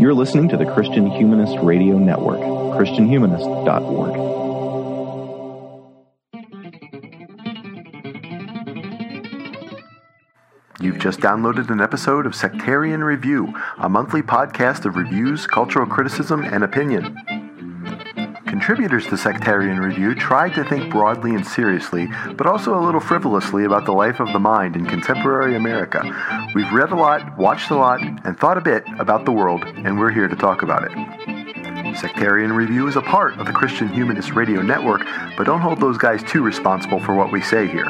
You're listening to the Christian Humanist Radio Network, ChristianHumanist.org. You've just downloaded an episode of Sectarian Review, a monthly podcast of reviews, cultural criticism, and opinion. Contributors to Sectarian Review tried to think broadly and seriously, but also a little frivolously about the life of the mind in contemporary America. We've read a lot, watched a lot, and thought a bit about the world, and we're here to talk about it. Sectarian Review is a part of the Christian Humanist Radio Network, but don't hold those guys too responsible for what we say here.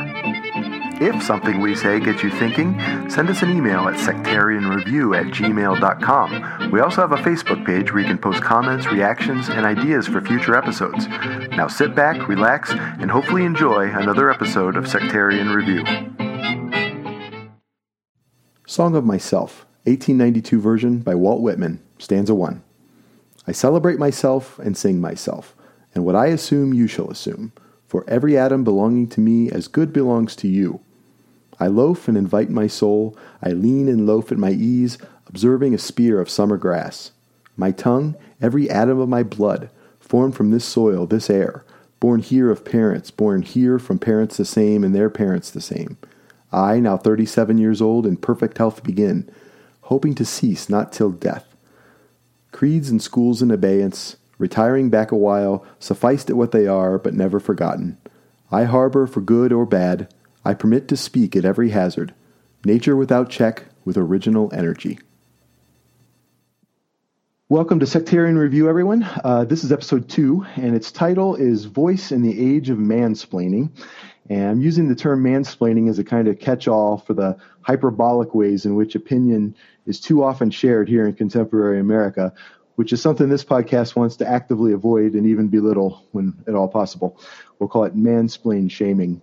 If something we say gets you thinking, send us an email at sectarianreview at gmail.com. We also have a Facebook page where you can post comments, reactions, and ideas for future episodes. Now sit back, relax, and hopefully enjoy another episode of Sectarian Review. Song of Myself, 1892 version by Walt Whitman, stanza 1. I celebrate myself and sing myself, and what I assume you shall assume, for every atom belonging to me as good belongs to you. I loaf and invite my soul. I lean and loaf at my ease, observing a spear of summer grass. My tongue, every atom of my blood, formed from this soil, this air, born here of parents, born here from parents the same and their parents the same. I, now thirty seven years old, in perfect health begin, hoping to cease not till death. Creeds and schools in abeyance, retiring back a while, sufficed at what they are, but never forgotten. I harbor for good or bad, I permit to speak at every hazard, nature without check, with original energy. Welcome to Sectarian Review, everyone. Uh, this is episode two, and its title is Voice in the Age of Mansplaining. And I'm using the term mansplaining as a kind of catch all for the hyperbolic ways in which opinion is too often shared here in contemporary America, which is something this podcast wants to actively avoid and even belittle when at all possible. We'll call it mansplain shaming.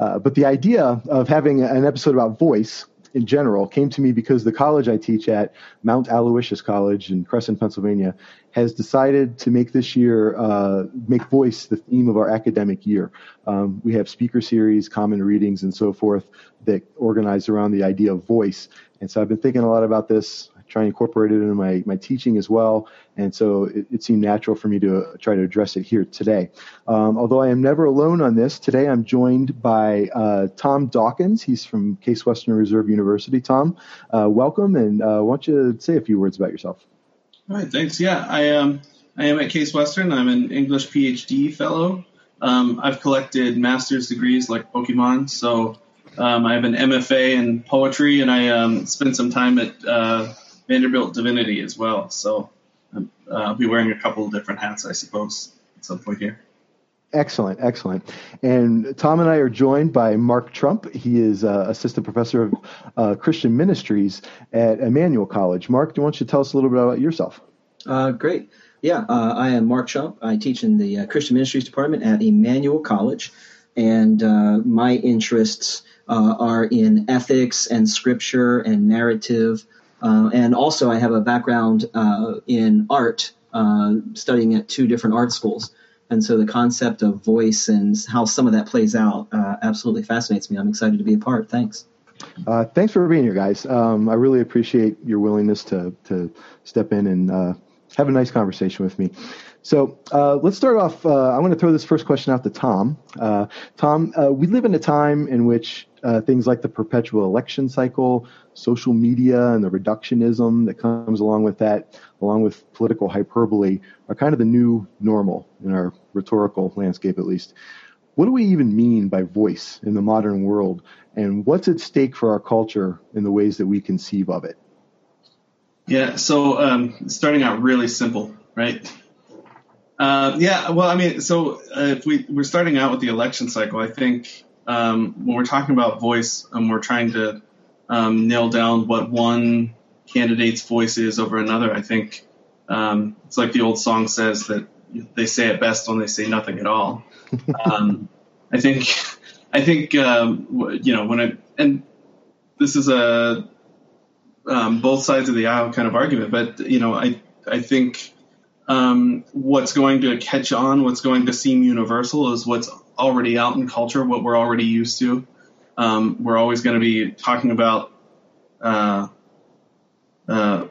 Uh, but the idea of having an episode about voice in general came to me because the college I teach at, Mount Aloysius College in Cresson, Pennsylvania, has decided to make this year uh, make voice the theme of our academic year. Um, we have speaker series, common readings, and so forth that organize around the idea of voice. And so I've been thinking a lot about this try and incorporate it into my, my teaching as well. And so it, it seemed natural for me to try to address it here today. Um, although I am never alone on this, today I'm joined by uh, Thom Dawkins. He's from Case Western Reserve University. Thom, uh, welcome, and uh, why don't you say a few words about yourself? All right, thanks. Yeah, I um, I am at Case Western. I'm an English PhD fellow. Um, I've collected master's degrees like Pokemon, so um, I have an MFA in poetry, and I um, spent some time at uh, Vanderbilt Divinity as well. So uh, I'll be wearing a couple of different hats, I suppose, at some point here. Excellent, excellent. And Thom and I are joined by Mark Trump. He is uh, assistant professor of uh, Christian ministries at Emmanuel College. Mark, do you want to tell us a little bit about yourself? Uh, great. Yeah, uh, I am Mark Trump. I teach in the uh, Christian ministries department at Emmanuel College, and uh, my interests are in ethics and scripture and narrative. Uh, and also, I have a background uh, in art, uh, studying at two different art schools. And so the concept of voice and how some of that plays out uh, absolutely fascinates me. I'm excited to be a part. Thanks. Uh, thanks for being here, guys. Um, I really appreciate your willingness to, to step in and uh, have a nice conversation with me. So uh, let's start off. Uh, I'm going to throw this first question out to Thom. Uh, Thom, we live in a time in which things like the perpetual election cycle, social media and the reductionism that comes along with that, along with political hyperbole, are kind of the new normal in our rhetorical landscape, at least. What do we even mean by voice in the modern world, and what's at stake for our culture in the ways that we conceive of it? Yeah, so um, starting out really simple, right? Uh, yeah, well, I mean, so uh, if we we're starting out with the election cycle, I think um, when we're talking about voice and we're trying to um, nail down what one candidate's voice is over another. I think um, it's like the old song says that they say it best when they say nothing at all. Um, I think I think um, you know when it and this is a um, both sides of the aisle kind of argument, but you know I I think um, what's going to catch on, what's going to seem universal, is what's already out in culture, what we're already used to. Um, we're always going to be talking about uh, uh,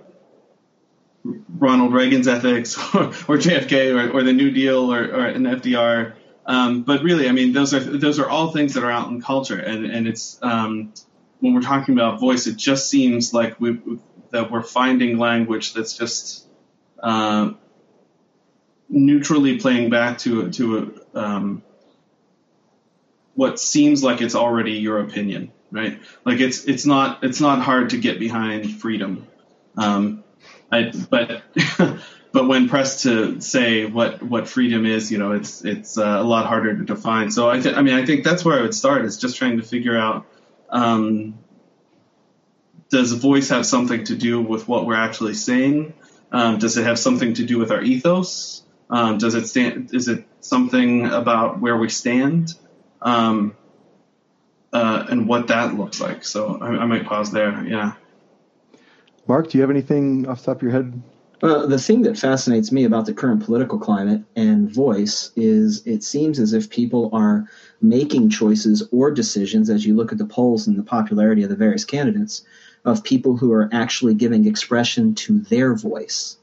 Ronald Reagan's ethics or, or JFK or, or, the New Deal or, or an FDR. Um, but really, I mean, those are those are all things that are out in culture, and and it's um, when we're talking about voice, it just seems like we that we're finding language that's just uh, neutrally playing back to to um, what seems like it's already your opinion, right? Like it's it's not it's not hard to get behind freedom, um, I, but but when pressed to say what what freedom is, you know, it's it's uh, a lot harder to define. So I th- I mean I think that's where I would start is just trying to figure out. Um, does voice have something to do with what we're actually saying? Um, does it have something to do with our ethos? Um, does it stand? Is it something about where we stand, um, uh, and what that looks like? So I, I, might pause there. Yeah. Mark, do you have anything off the top of your head? Well, the thing that fascinates me about the current political climate and voice is it seems as if people are making choices or decisions as you look at the polls and the popularity of the various candidates of people who are actually giving expression to their voice.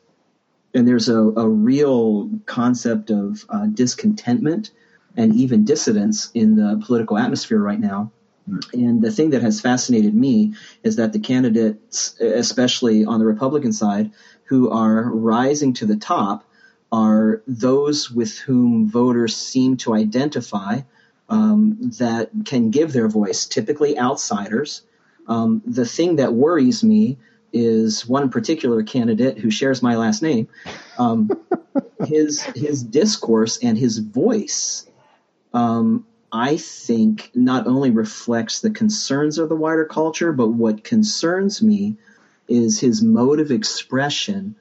And there's a, a real concept of uh, discontentment and even dissidence in the political atmosphere right now. And the thing that has fascinated me is that the candidates, especially on the Republican side, who are rising to the top are those with whom voters seem to identify um, that can give their voice, typically outsiders, um, the thing that worries me is one particular candidate who shares my last name. Um, his his discourse and his voice, um, I think, not only reflects the concerns of the wider culture, but what concerns me is his mode of expression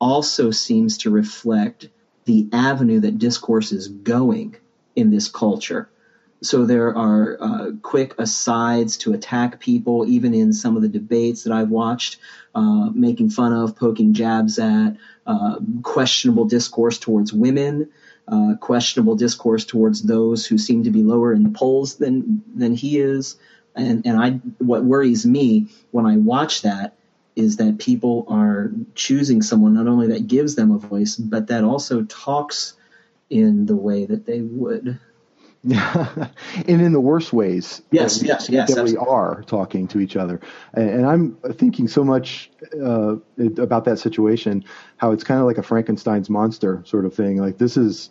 also seems to reflect the avenue that discourse is going in this culture so there are uh, quick asides to attack people, even in some of the debates that I've watched, uh, making fun of, poking jabs at, uh, questionable discourse towards women, uh, questionable discourse towards those who seem to be lower in the polls than than he is. And and I what worries me when I watch that is that people are choosing someone not only that gives them a voice, but that also talks in the way that they would. and in the worst ways. Yes, yes, yes. That we are talking to each other, and, and I'm thinking so much uh, about that situation, how it's kind of like a Frankenstein's monster sort of thing. Like this is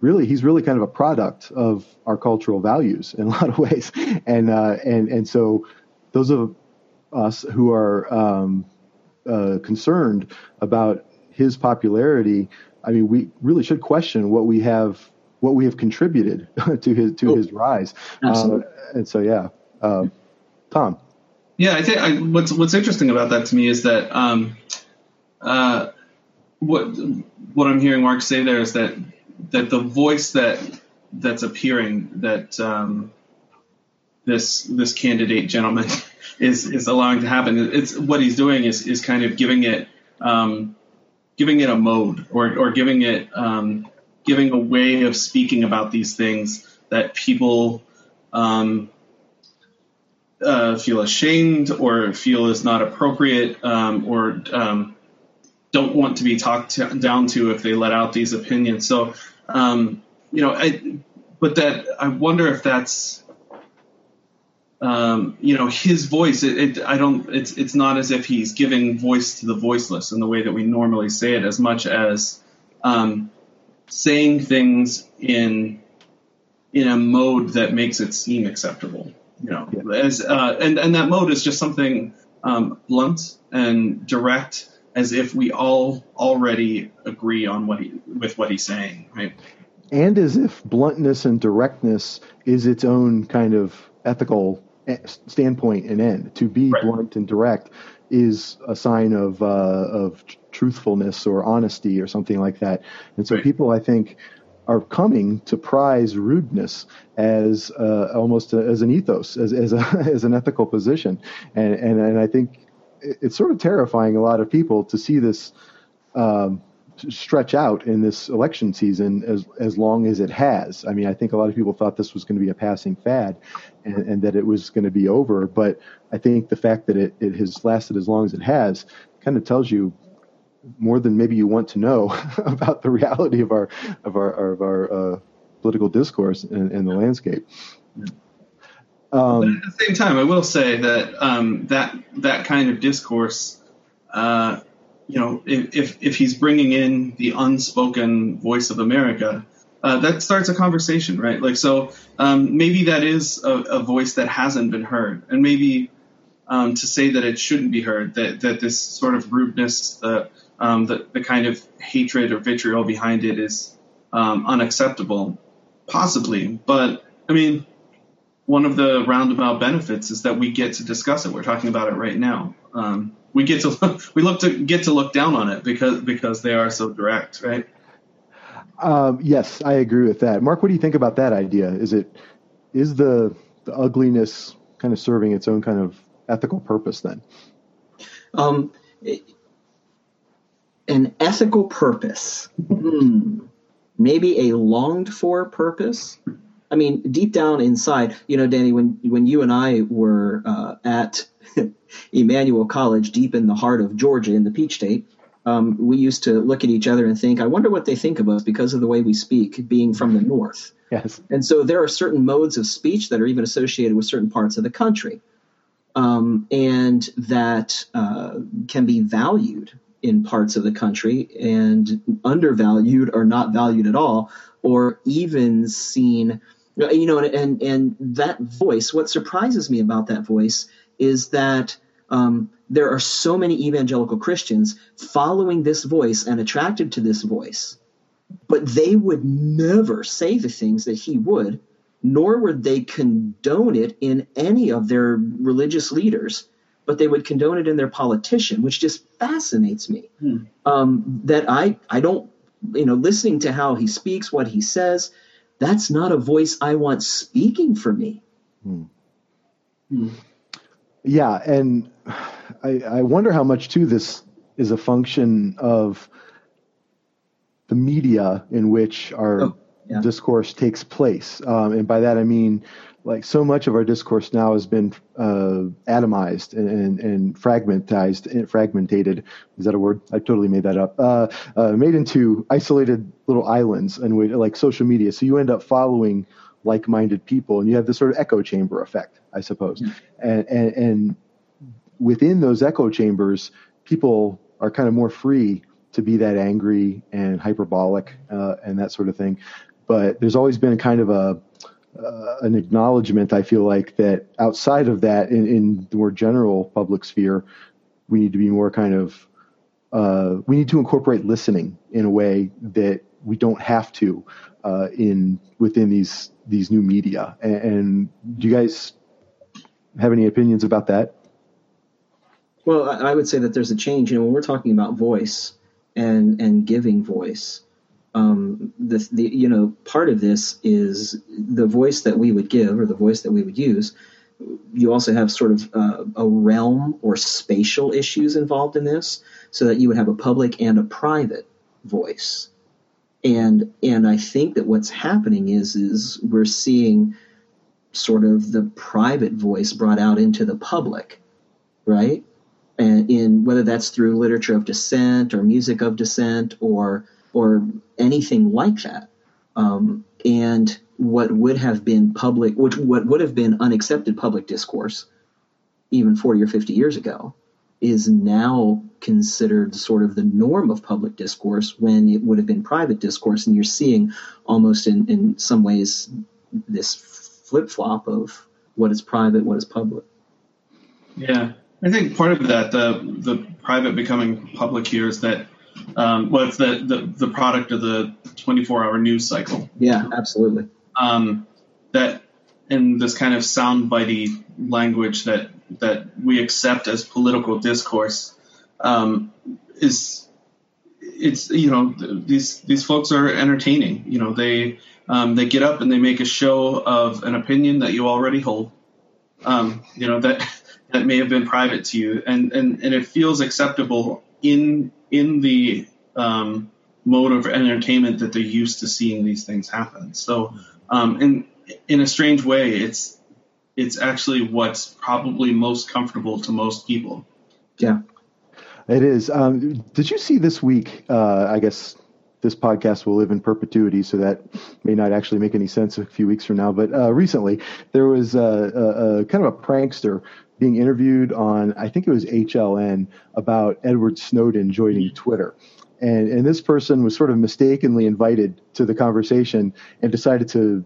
really, he's really kind of a product of our cultural values in a lot of ways, and uh, and and so those of us who are um, uh, concerned about his popularity, I mean, we really should question what we have what we have contributed to his to his rise. Absolutely. Uh, and so, yeah, uh, Thom. Yeah, I think I, what's what's interesting about that to me is that um, uh, what what I'm hearing Mark say there is that that the voice that that's appearing that um, this this candidate gentleman is is allowing to happen. It's what he's doing is is kind of giving it um, giving it a mode or or giving it um, giving a way of speaking about these things that people um, uh, feel ashamed or feel is not appropriate um, or um, don't want to be talked to, down to if they let out these opinions. So, um, you know, I, but that I wonder if that's um, you know his voice it, it, i don't it's it's not as if he's giving voice to the voiceless in the way that we normally say it as much as um, saying things in in a mode that makes it seem acceptable. You know, yeah. as uh, and and that mode is just something um, blunt and direct, as if we all already agree on what he with what he's saying, right? And as if bluntness and directness is its own kind of ethical eh, standpoint and end. To be right. blunt and direct is a sign of uh, of truthfulness or honesty or something like that. And so right. people, I think, are coming to prize rudeness as uh, almost a, as an ethos, as as, a, as an ethical position. And, and and I think it's sort of terrifying a lot of people to see this. Um, stretch out in this election season as as long as it has. I mean, I think a lot of people thought this was going to be a passing fad, and, and that it was going to be over. But I think the fact that it, it has lasted as long as it has kind of tells you more than maybe you want to know about the reality of our of our of our uh, political discourse and, and the landscape. Um, but at the same time, I will say that um, that that kind of discourse, uh, you know, if if he's bringing in the unspoken voice of America, uh, that starts a conversation, right? Like, so um, maybe that is a, a, voice that hasn't been heard, and maybe um, to say that it shouldn't be heard, that that this sort of rudeness, the um, the, the kind of hatred or vitriol behind it is um, unacceptable, possibly. But I mean, one of the roundabout benefits is that we get to discuss it. We're talking about it right now. Um, we get to we look to get to look down on it because because they are so direct, right? Um, yes, I agree with that. Mark, what do you think about that idea? Is it is the the ugliness kind of serving its own kind of ethical purpose then? Um, it, an ethical purpose, hmm. maybe a longed for purpose. I mean, deep down inside, you know, Danny, when when you and I were uh, at Emmanuel College, deep in the heart of Georgia, in the Peach State, um, we used to look at each other and think, "I wonder what they think of us because of the way we speak, being from the North." Yes. And so there are certain modes of speech that are even associated with certain parts of the country, um, and that uh, can be valued in parts of the country and undervalued or not valued at all, or even seen, you know, and, and, that voice, what surprises me about that voice is that um, there are so many evangelical Christians following this voice and attracted to this voice, but they would never say the things that he would, nor would they condone it in any of their religious leaders but they would condone it in their politician, which just fascinates me. Hmm. Um, that I I don't you know listening to how he speaks, what he says, that's not a voice I want speaking for me. Hmm. Hmm. Yeah, and I, I wonder how much too this is a function of the media in which our oh, yeah. discourse takes place, um, and by that I mean like so much of our discourse now has been uh, atomized and, and, and fragmentized and fragmentated. Is that a word? I totally made that up. Uh, uh, made into isolated little islands and like social media. So you end up following like-minded people, and you have this sort of echo chamber effect, I suppose. Mm-hmm. And, and, and within those echo chambers, people are kind of more free to be that angry and hyperbolic uh, and that sort of thing. But there's always been kind of a uh, an acknowledgement, I feel like, that outside of that, in, in, the more general public sphere, we need to be more kind of, uh, we need to incorporate listening in a way that we don't have to uh, in within these these new media. And, and, do you guys have any opinions about that? Well, I would say that there's a change. You know, when we're talking about voice and and giving voice, um, the, the you know part of this is the voice that we would give or the voice that we would use. You also have sort of uh, a realm or spatial issues involved in this, so that you would have a public and a private voice. And and I think that what's happening is is we're seeing sort of the private voice brought out into the public, right? And in whether that's through literature of dissent or music of dissent or or anything like that. Um, and what would have been public, which what would have been unaccepted public discourse, even 40 or 50 years ago, is now considered sort of the norm of public discourse when it would have been private discourse. And you're seeing almost in, in some ways this flip flop of what is private, what is public. Yeah, I think part of that, the the private becoming public here, is that um, well, it's the, the, the product of the 24 hour news cycle. Yeah, absolutely. Um, that in this kind of soundbitey language that that we accept as political discourse um, is it's you know these these folks are entertaining. You know they um, they get up and they make a show of an opinion that you already hold. Um, you know that that may have been private to you, and and and it feels acceptable in in the um, mode of entertainment that they're used to seeing these things happen. So, um, in in a strange way, it's it's actually what's probably most comfortable to most people. Yeah. It is. Um, did you see this week? Uh, I guess this podcast will live in perpetuity, so that may not actually make any sense a few weeks from now. But uh, recently, there was a, a, a, kind of a prankster being interviewed on, I think it was HLN, about Edward Snowden joining mm-hmm. Twitter. And, and this person was sort of mistakenly invited to the conversation and decided to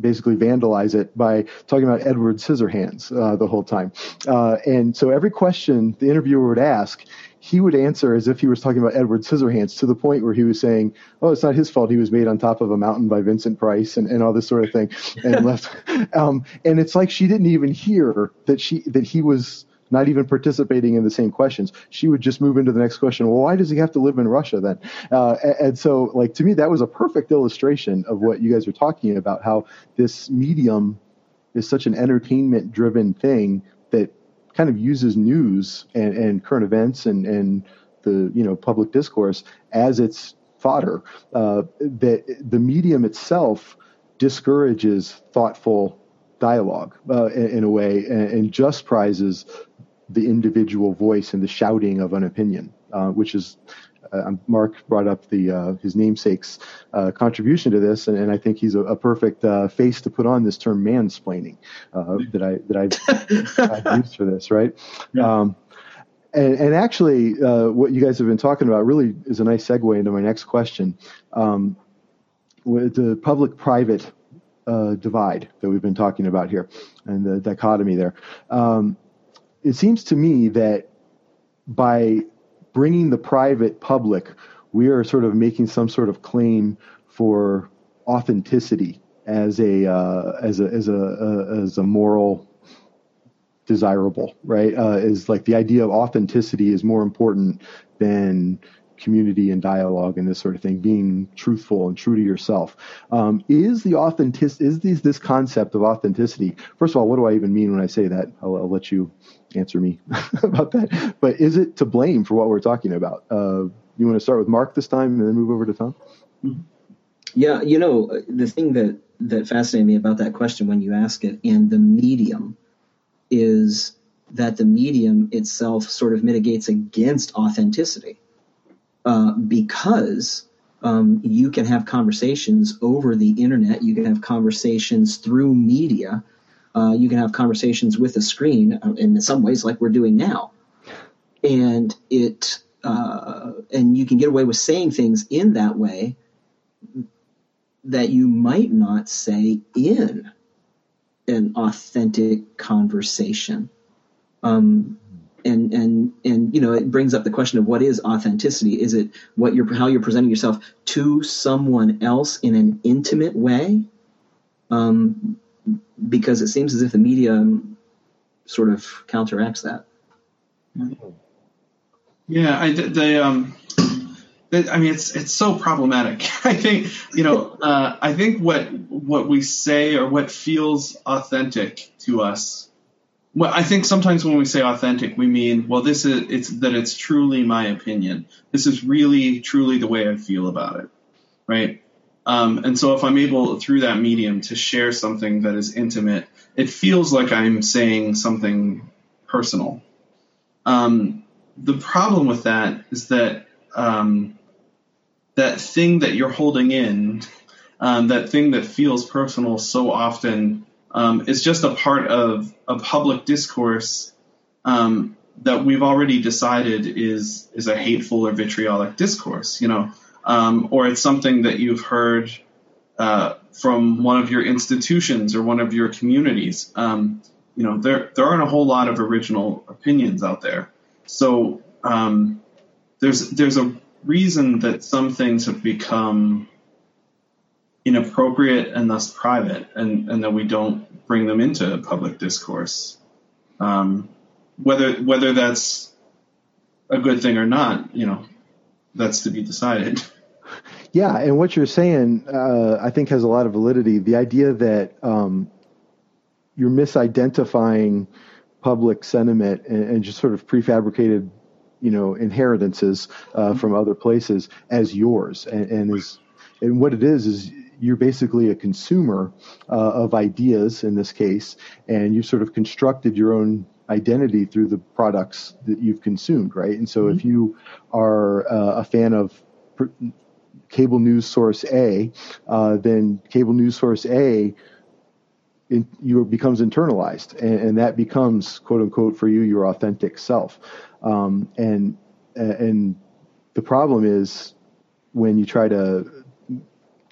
basically vandalize it by talking about Edward Scissorhands uh, the whole time. Uh, and so every question the interviewer would ask, he would answer as if he was talking about Edward Scissorhands to the point where he was saying, "Oh, it's not his fault. He was made on top of a mountain by Vincent Price and, and all this sort of thing." And left, um, and it's like she didn't even hear that she that he was not even participating in the same questions. She would just move into the next question. Well, why does he have to live in Russia then? Uh, and, and so, like to me, that was a perfect illustration of what you guys are talking about. How this medium is such an entertainment-driven thing that kind of uses news and, and current events and, and the you know public discourse as its fodder. Uh, that the medium itself discourages thoughtful dialogue uh, in, in, a way and, and, just prizes the individual voice and the shouting of an opinion, uh, which is uh, Mark brought up the uh, his namesake's uh, contribution to this, and, and, I think he's a, a perfect uh, face to put on this term mansplaining uh, that I that I've, I've, used for this, right? Yeah. Um, and, and, actually, uh, what you guys have been talking about really is a nice segue into my next question. Um, with the public-private divide that we've been talking about here, and the dichotomy there, um, it seems to me that by bringing the private public, we are sort of making some sort of claim for authenticity as a uh, as a as a uh, as a moral desirable, right? Uh, is like the idea of authenticity is more important than community and dialogue and this sort of thing, being truthful and true to yourself. Um, is the authentic is this concept of authenticity? First of all, what do I even mean when I say that? I'll, I'll let you answer me about that. But is it to blame for what we're talking about? Uh, you want to start with Mark this time and then move over to Thom? Yeah, you know the thing that that fascinated me about that question when you ask it and the medium is that the medium itself sort of mitigates against authenticity uh, because um, you can have conversations over the internet, you can have conversations through media uh, you can have conversations with a screen, uh, in some ways, like we're doing now, and it uh, and you can get away with saying things in that way that you might not say in an authentic conversation. Um, and and and you know it brings up the question of what is authenticity is it what you're how you're presenting yourself to someone else in an intimate way um, because it seems as if the media sort of counteracts that. Yeah, I the um, I mean it's it's so problematic. I think you know uh, I think what what we say or what feels authentic to us. Well, I think sometimes when we say authentic, we mean well this is it's that it's truly my opinion. This is really truly the way I feel about it, right? Um, and so if I'm able through that medium to share something that is intimate, it feels like I'm saying something personal. Um, the problem with that is that um, that thing that you're holding in, um, that thing that feels personal so often, um, is just a part of a public discourse um, that we've already decided is is a hateful or vitriolic discourse. You know, um, or it's something that you've heard uh, from one of your institutions or one of your communities. Um, you know, there there aren't a whole lot of original opinions out there, so um, there's there's a reason that some things have become inappropriate and thus private, and, and that we don't bring them into public discourse. Um, whether whether that's a good thing or not, you know, that's to be decided. Yeah, and what you're saying, uh, I think, has a lot of validity. The idea that um, you're misidentifying public sentiment and, and, just sort of prefabricated, you know, inheritances uh, mm-hmm. from other places as yours, and, and is and what it is is you're basically a consumer uh, of ideas in this case, and you've sort of constructed your own identity through the products that you've consumed, right? And so mm-hmm. if you are uh, a fan of pr- cable news source A, uh, then cable news source A in, you becomes internalized, and, and, that becomes quote unquote for you your authentic self. Um, and and the problem is when you try to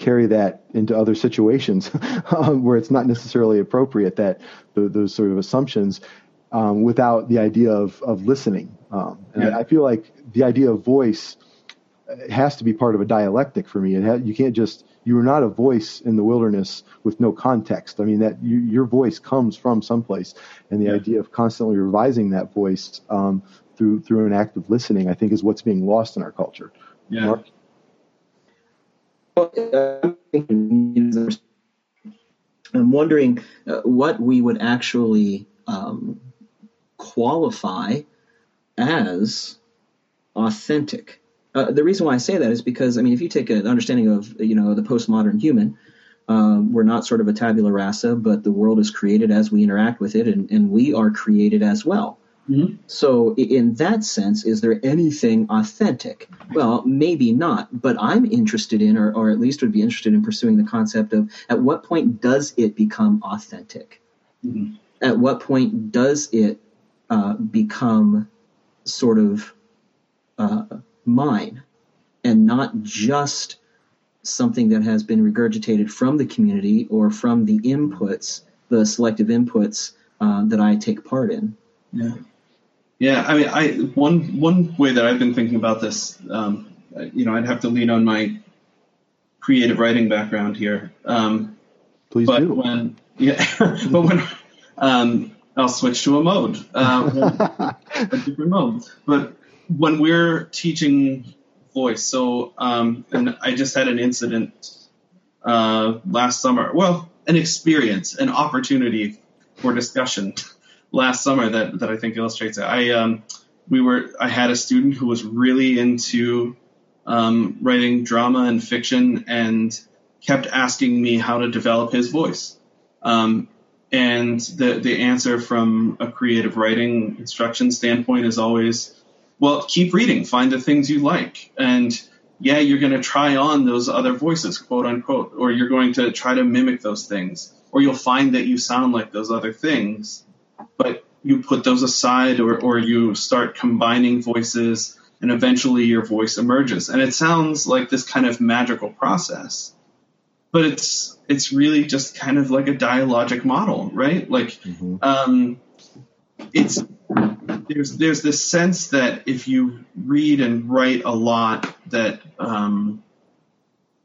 carry that into other situations um, where it's not necessarily appropriate that the, those sort of assumptions um, without the idea of, of listening. Um, and yeah. I, I, feel like the idea of voice has to be part of a dialectic for me. It you can't just you are not a voice in the wilderness with no context. I mean that you, your voice comes from someplace, and the yeah. idea of constantly revising that voice um, through through an act of listening, I think, is what's being lost in our culture. Yeah. Mark? I'm wondering uh, what we would actually um, qualify as authentic. Uh, the reason why I say that is because I mean, if you take an understanding of you know the postmodern human, uh, we're not sort of a tabula rasa, but the world is created as we interact with it, and, and we are created as well. Mm-hmm. So, in that sense, is there anything authentic? Well, maybe not, but I'm interested in, or, or at least would be interested in pursuing the concept of at what point does it become authentic? Mm-hmm. At what point does it uh, become sort of uh, mine and not just something that has been regurgitated from the community or from the inputs, the selective inputs uh, that I take part in? Yeah. Yeah, I mean, I one one way that I've been thinking about this, um, you know, I'd have to lean on my creative writing background here. Um, Please but do. When, yeah, but when um, I'll switch to a mode, uh, a different mode. But when we're teaching voice, so um, and I just had an incident uh, last summer. Well, an experience, an opportunity for discussion last summer that, that I think illustrates it. I um, we were I had a student who was really into um, writing drama and fiction and kept asking me how to develop his voice. Um, and the the answer from a creative writing instruction standpoint is always, well, keep reading, find the things you like, and yeah, you're going to try on those other voices, quote unquote, or you're going to try to mimic those things, or you'll find that you sound like those other things but you put those aside or, or you start combining voices and eventually your voice emerges. And it sounds like this kind of magical process, but it's it's really just kind of like a dialogic model, right? Like mm-hmm. um, it's there's there's this sense that if you read and write a lot, that um,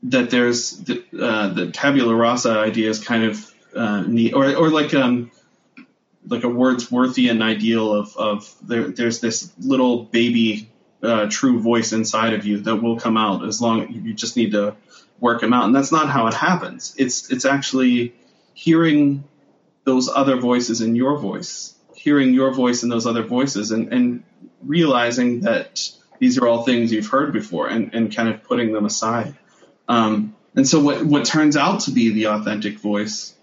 that there's the, uh, the tabula rasa idea is kind of uh, neat, or or like um, like a Wordsworthian ideal of of there, there's this little baby uh, true voice inside of you that will come out as long you just need to work them out, and that's not how it happens. It's it's actually hearing those other voices in your voice, hearing your voice in those other voices, and and realizing that these are all things you've heard before, and and kind of putting them aside. Um, and so what what turns out to be the authentic voice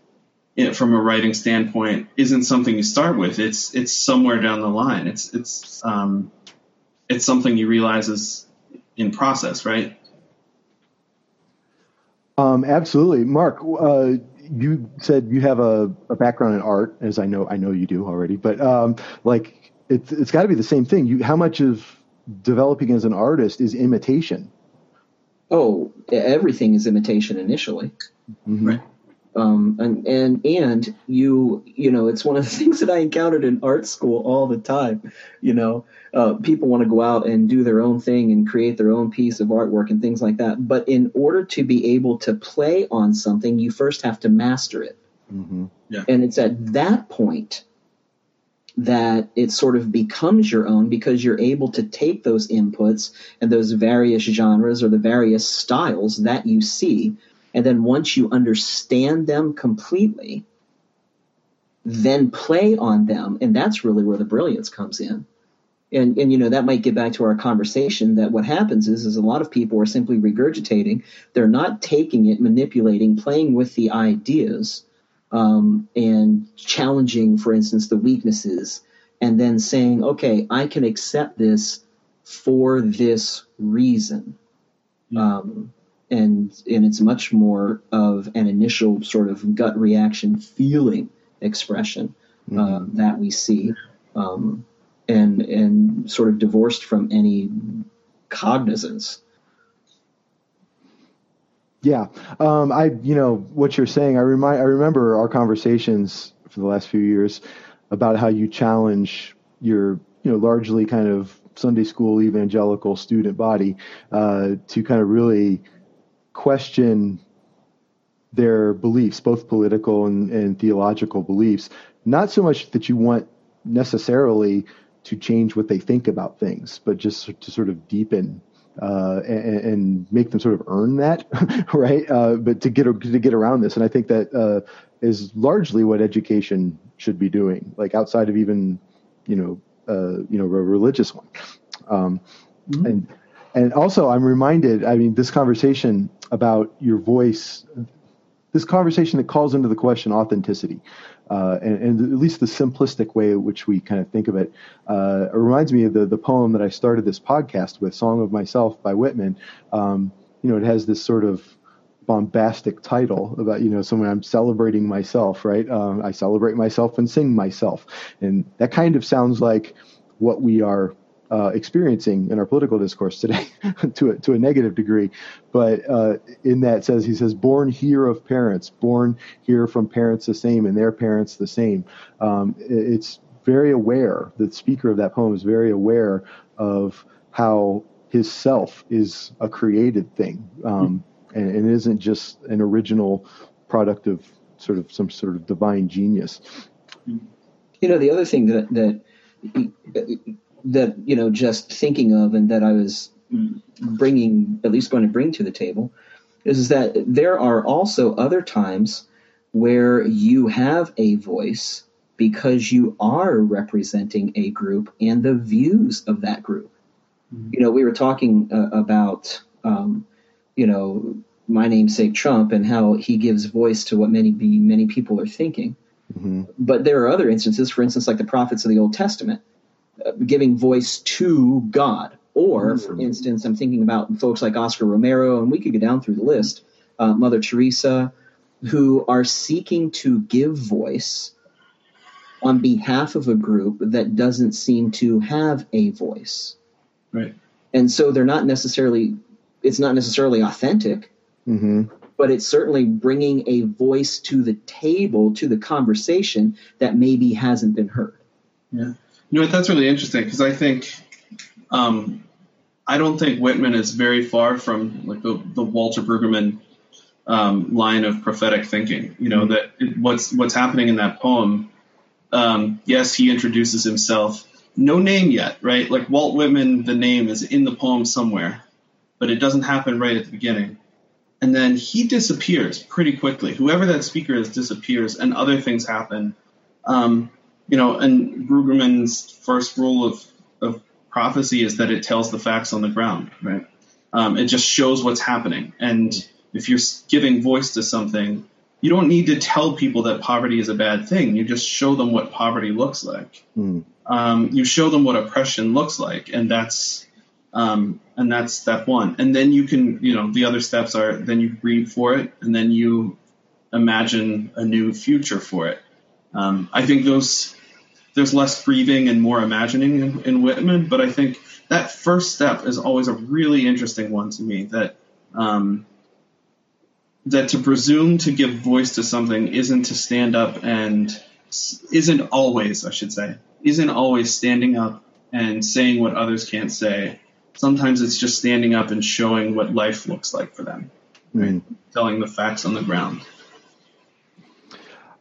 it, from a writing standpoint isn't something you start with. It's it's somewhere down the line. It's it's um, it's something you realize is in process, right? Um, absolutely, Mark. Uh, you said you have a, a, background in art, as I know I know you do already. But um, like, it's it's got to be the same thing. You, how much of developing as an artist is imitation? Oh, everything is imitation initially. Mm-hmm. Right. Um, and, and and you you know it's one of the things that I encountered in art school all the time. You know, uh, people want to go out and do their own thing and create their own piece of artwork and things like that. But in order to be able to play on something, you first have to master it. Mm-hmm. Yeah. And it's at that point that it sort of becomes your own because you're able to take those inputs and those various genres or the various styles that you see and then once you understand them completely, then play on them. And that's really where the brilliance comes in. And, and you know that might get back to our conversation that what happens is is a lot of people are simply regurgitating they're not taking it manipulating playing with the ideas um, and challenging for instance the weaknesses and then saying, okay, I can accept this for this reason. Um, and and it's much more of an initial sort of gut reaction feeling expression uh, mm-hmm. that we see, um, and and sort of divorced from any cognizance. Yeah, um, I you know what you're saying. I remind I remember our conversations for the last few years about how you challenge your you know largely kind of Sunday school evangelical student body uh, to kind of really question their beliefs, both political and, and and beliefs. Not so much that you want necessarily to change what they think about things, but just to sort of deepen uh, and, and, make them sort of earn that, right? Uh, but to get to get around this, and I think that uh, is largely what education should be doing, like outside of even, you know, uh, you know, a religious one. Um, mm-hmm. And and also, I'm reminded. I mean, this conversation about your voice, this conversation that calls into the question authenticity, uh, and, and, at least the simplistic way in which we kind of think of it, uh, it reminds me of the the poem that I started this podcast with, "Song of Myself" by Whitman. Um, you know, it has this sort of bombastic title about you know someone I'm celebrating myself, right? Um, I celebrate myself and sing myself, and that kind of sounds like what we are uh, experiencing in our political discourse today to a, to a negative degree. But uh, in that says he says, "Born here of parents, born here from parents the same, and their parents the same." Um, it's very aware. The speaker of that poem is very aware of how his self is a created thing, um, and, and isn't just an original product of sort of some sort of divine genius. You know, the other thing that that that you know just thinking of and that I was bringing at least going to bring to the table is that there are also other times where you have a voice because you are representing a group and the views of that group. Mm-hmm. You know, we were talking uh, about um, you know my namesake Trump and how he gives voice to what many be many people are thinking. Mm-hmm. But there are other instances, for instance, like the prophets of the Old Testament, giving voice to God. Or, for instance, I'm thinking about folks like Oscar Romero, and we could go down through the list, uh, Mother Teresa, who are seeking to give voice on behalf of a group that doesn't seem to have a voice. Right. And so they're not necessarily, it's not necessarily authentic, mm-hmm. but it's certainly bringing a voice to the table, to the conversation that maybe hasn't been heard. Yeah. You know? That's really interesting because I think um, I don't think Whitman is very far from like the, the Walter Brueggemann um, line of prophetic thinking. You know mm-hmm. that it, what's what's happening in that poem. Um, yes, he introduces himself. No name yet, right? Like Walt Whitman, the name is in the poem somewhere, but it doesn't happen right at the beginning. And then he disappears pretty quickly. Whoever that speaker is disappears, and other things happen. Um, you know, and Brueggemann's first rule of, of prophecy is that it tells the facts on the ground, right? Um, it just shows what's happening. And if you're giving voice to something, you don't need to tell people that poverty is a bad thing. You just show them what poverty looks like. Mm. Um, you show them what oppression looks like, and that's um, and that's step one. And then you can, you know, the other steps are then you grieve for it, and then you imagine a new future for it. Um, I think those there's less grieving and more imagining in, in, Whitman, but I think that first step is always a really interesting one to me. That um, that to presume to give voice to something isn't to stand up and isn't always, I should say, isn't always standing up and saying what others can't say. Sometimes it's just standing up and showing what life looks like for them, right? Telling the facts on the ground.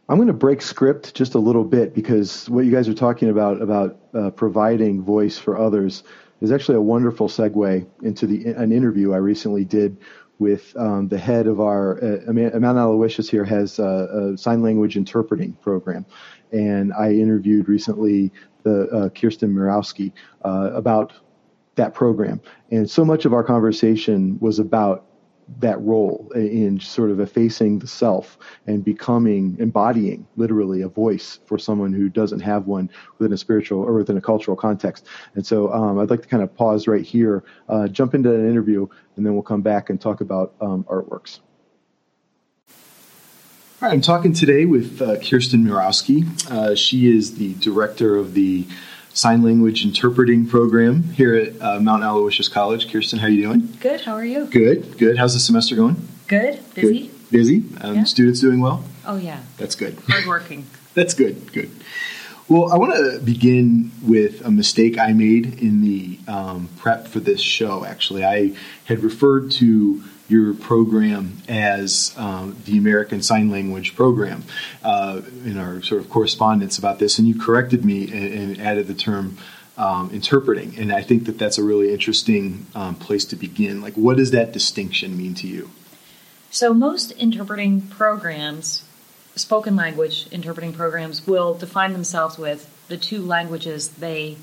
I'm going to break script just a little bit because what you guys are talking about about uh, providing voice for others is actually a wonderful segue into the an interview I recently did with um, the head of our uh, Mount Aloysius here has a, a, sign language interpreting program, and I interviewed recently the uh, Kierstin Muroski uh, about that program, and so much of our conversation was about that role in sort of effacing the self and becoming embodying literally a voice for someone who doesn't have one within a spiritual or within a cultural context and so um, i'd like to kind of pause right here uh, jump into an interview and then we'll come back and talk about um, artworks all right, I'm talking today with uh, Kierstin Muroski. Uh, she is the director of the sign language interpreting program here at uh, Mount Aloysius College. Kierstin, how are you doing? Good. How are you? Good. Good. How's the semester going? Good. Busy. Good. Busy. Um, yeah. Students doing well. Oh yeah. That's good. Hardworking. That's good. Good. Well, I want to begin with a mistake I made in the um, prep for this show. Actually, I had referred to your program as um, the American Sign Language program uh, in our sort of correspondence about this, and you corrected me and, and added the term um, interpreting, and I think that that's a really interesting um, place to begin. Like, what does that distinction mean to you? So, most interpreting programs, spoken language interpreting programs, will define themselves with the two languages they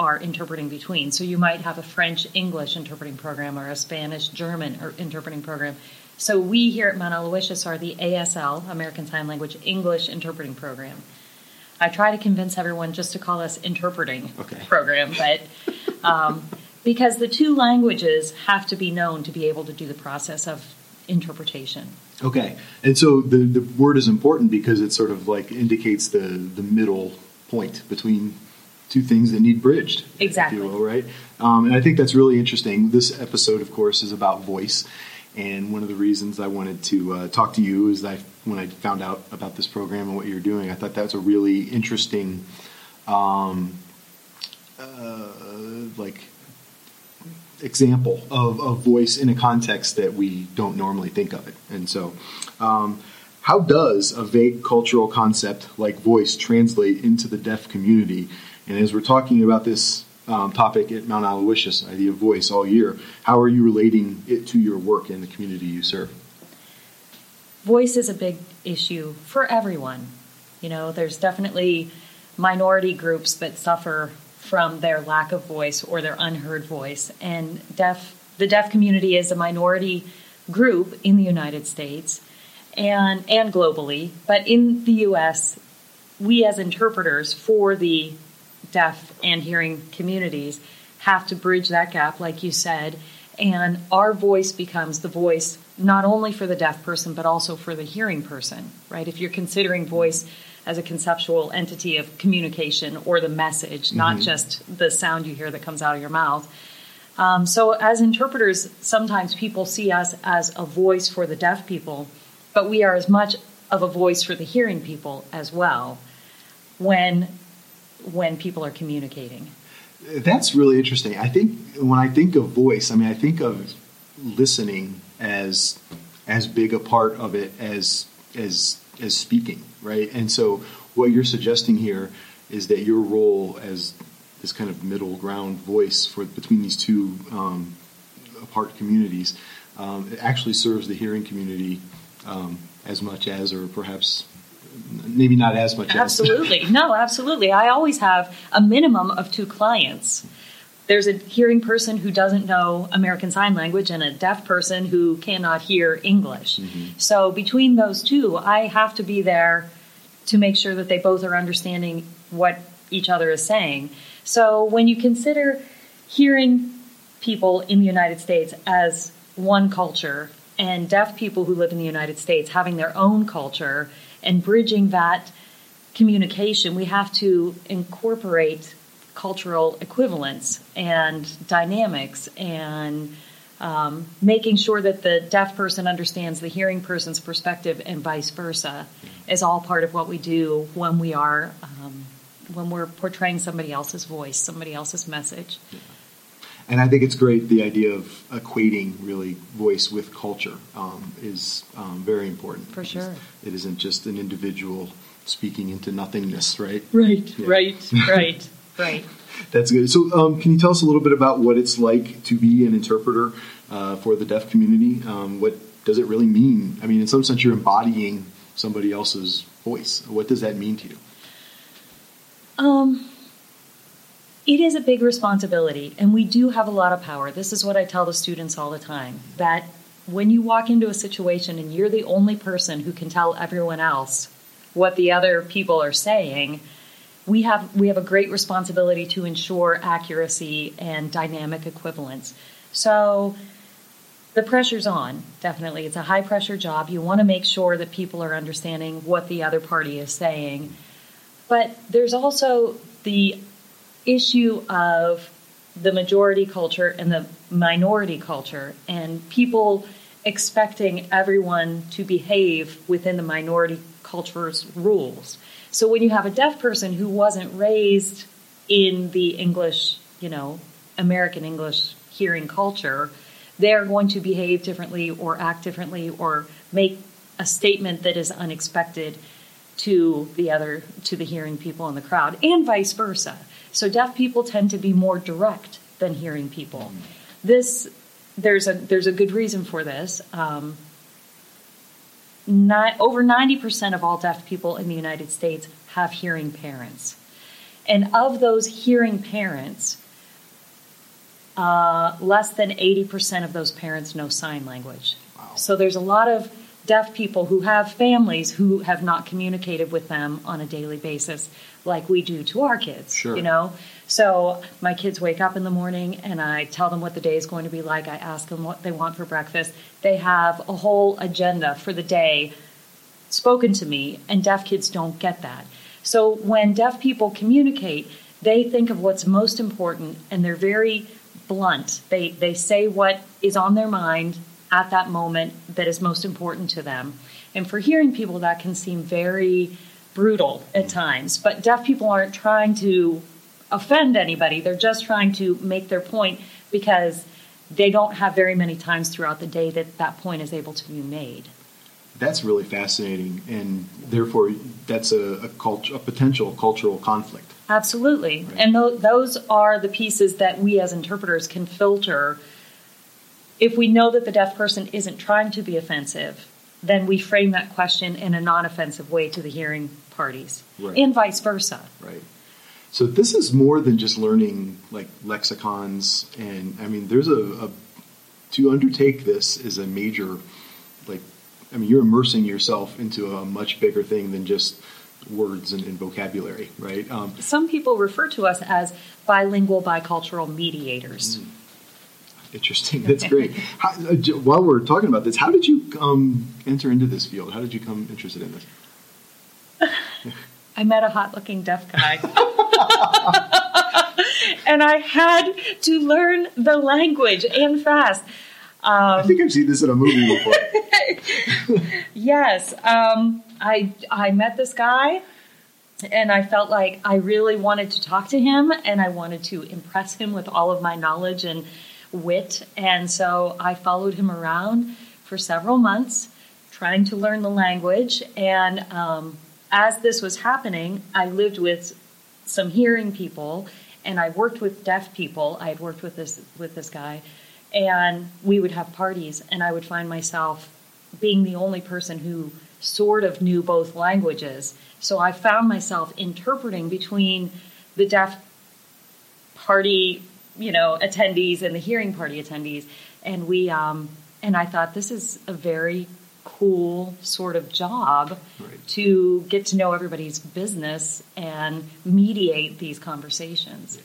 are interpreting between. So you might have a French English interpreting program or a Spanish German or interpreting program. So we here at Mount Aloysius are the ASL, American Sign Language English Interpreting Program. I try to convince everyone just to call us interpreting okay. program, but um, because the two languages have to be known to be able to do the process of interpretation. Okay, and so the the word is important because it sort of like indicates the the middle point between two things that need bridged. Exactly. If you will, right? Um, and I think that's really interesting. This episode, of course, is about voice. And one of the reasons I wanted to uh, talk to you is that when I found out about this program and what you're doing, I thought that was a really interesting, um, uh, like, example of, of voice in a context that we don't normally think of it. And so, um, how does a vague cultural concept like voice translate into the deaf community? And as we're talking about this um, topic at Mount Aloysius, idea of voice all year, how are you relating it to your work in the community you serve? Voice is a big issue for everyone. You know, there's definitely minority groups that suffer from their lack of voice or their unheard voice, and deaf the deaf community is a minority group in the United States and and globally, but in the US, we as interpreters for the deaf and hearing communities have to bridge that gap, like you said, and our voice becomes the voice not only for the deaf person but also for the hearing person, right? If you're considering voice as a conceptual entity of communication or the message, mm-hmm. not just the sound you hear that comes out of your mouth. Um, so, as interpreters, sometimes people see us as a voice for the deaf people, but we are as much of a voice for the hearing people as well. When when people are communicating. That's really interesting. I think when I think of voice, I mean, I think of listening as as big a part of it as as as speaking, right? And so, what you're suggesting here is that your role as this kind of middle ground voice for between these two um, apart communities um, actually serves the hearing community um, as much as, or perhaps maybe not as much absolutely. No absolutely. I always have a minimum of two clients. There's a hearing person who doesn't know american sign language and a deaf person who cannot hear english. Mm-hmm. so between those two i have to be there to make sure that they both are understanding what each other is saying. So when you consider hearing people in the united states as one culture and deaf people who live in the united states having their own culture and bridging that communication, we have to incorporate cultural equivalence and dynamics and um, making sure that the deaf person understands the hearing person's perspective and vice versa is all part of what we do when we are um, when we're portraying somebody else's voice, somebody else's message. Yeah and I think it's great. The idea of equating really voice with culture um, is um, very important. For sure, it isn't just an individual speaking into nothingness, right? Right, yeah. right, right, right. That's good. So, um, can you tell us a little bit about what it's like to be an interpreter uh, for the deaf community? Um, what does it really mean? I mean, in some sense, you're embodying somebody else's voice. What does that mean to you? Um, it is a big responsibility, and we do have a lot of power. This is what I tell the students all the time that when you walk into a situation and you're the only person who can tell everyone else what the other people are saying, we have we have a great responsibility to ensure accuracy and dynamic equivalence. So the pressure's on, definitely. It's a high pressure job. You want to make sure that people are understanding what the other party is saying. But there's also the issue of the majority culture and the minority culture, and people expecting everyone to behave within the minority culture's rules. So when you have a deaf person who wasn't raised in the English, you know, American English hearing culture, they're going to behave differently or act differently or make a statement that is unexpected to the other to the hearing people in the crowd and vice versa so deaf people tend to be more direct than hearing people this there's a there's a good reason for this um, not, over 90% of all deaf people in the united states have hearing parents and of those hearing parents uh, less than 80% of those parents know sign language. Wow. So there's a lot of deaf people who have families who have not communicated with them on a daily basis like we do to our kids. Sure. You know? So my kids wake up in the morning and I tell them what the day is going to be like. I ask them what they want for breakfast. They have a whole agenda for the day spoken to me, and deaf kids don't get that. So when deaf people communicate, they think of what's most important and they're very blunt. They they say what is on their mind at that moment that is most important to them. And for hearing people, that can seem very brutal at times. But deaf people aren't trying to offend anybody. They're just trying to make their point because they don't have very many times throughout the day that that point is able to be made. That's really fascinating, and therefore that's a, a, cult- a potential cultural conflict. Absolutely. Right. And th- those are the pieces that we as interpreters can filter. If we know that the deaf person isn't trying to be offensive, then we frame that question in a non offensive way to the hearing parties, right. and vice versa. Right. So this is more than just learning like lexicons, and I mean, there's a, a to undertake this is a major, like, I mean, you're immersing yourself into a much bigger thing than just words and, and vocabulary, right? Um, Some people refer to us as bilingual, bicultural mediators. Mm. Interesting. That's great. How, uh, while we're talking about this, how did you um, enter into this field? How did you come interested in this? I met a hot-looking deaf guy. and I had to learn the language and fast. Um, I think I've seen this in a movie before. yes, um, I I met this guy, and I felt like I really wanted to talk to him, and I wanted to impress him with all of my knowledge and wit, and so I followed him around for several months, trying to learn the language. And um, as this was happening, I lived with some hearing people, and I worked with deaf people. I had worked with this with this guy and we would have parties and i would find myself being the only person who sort of knew both languages so i found myself interpreting between the deaf party you know attendees and the hearing party attendees and we um, and i thought this is a very cool sort of job right. to get to know everybody's business and mediate these conversations yeah.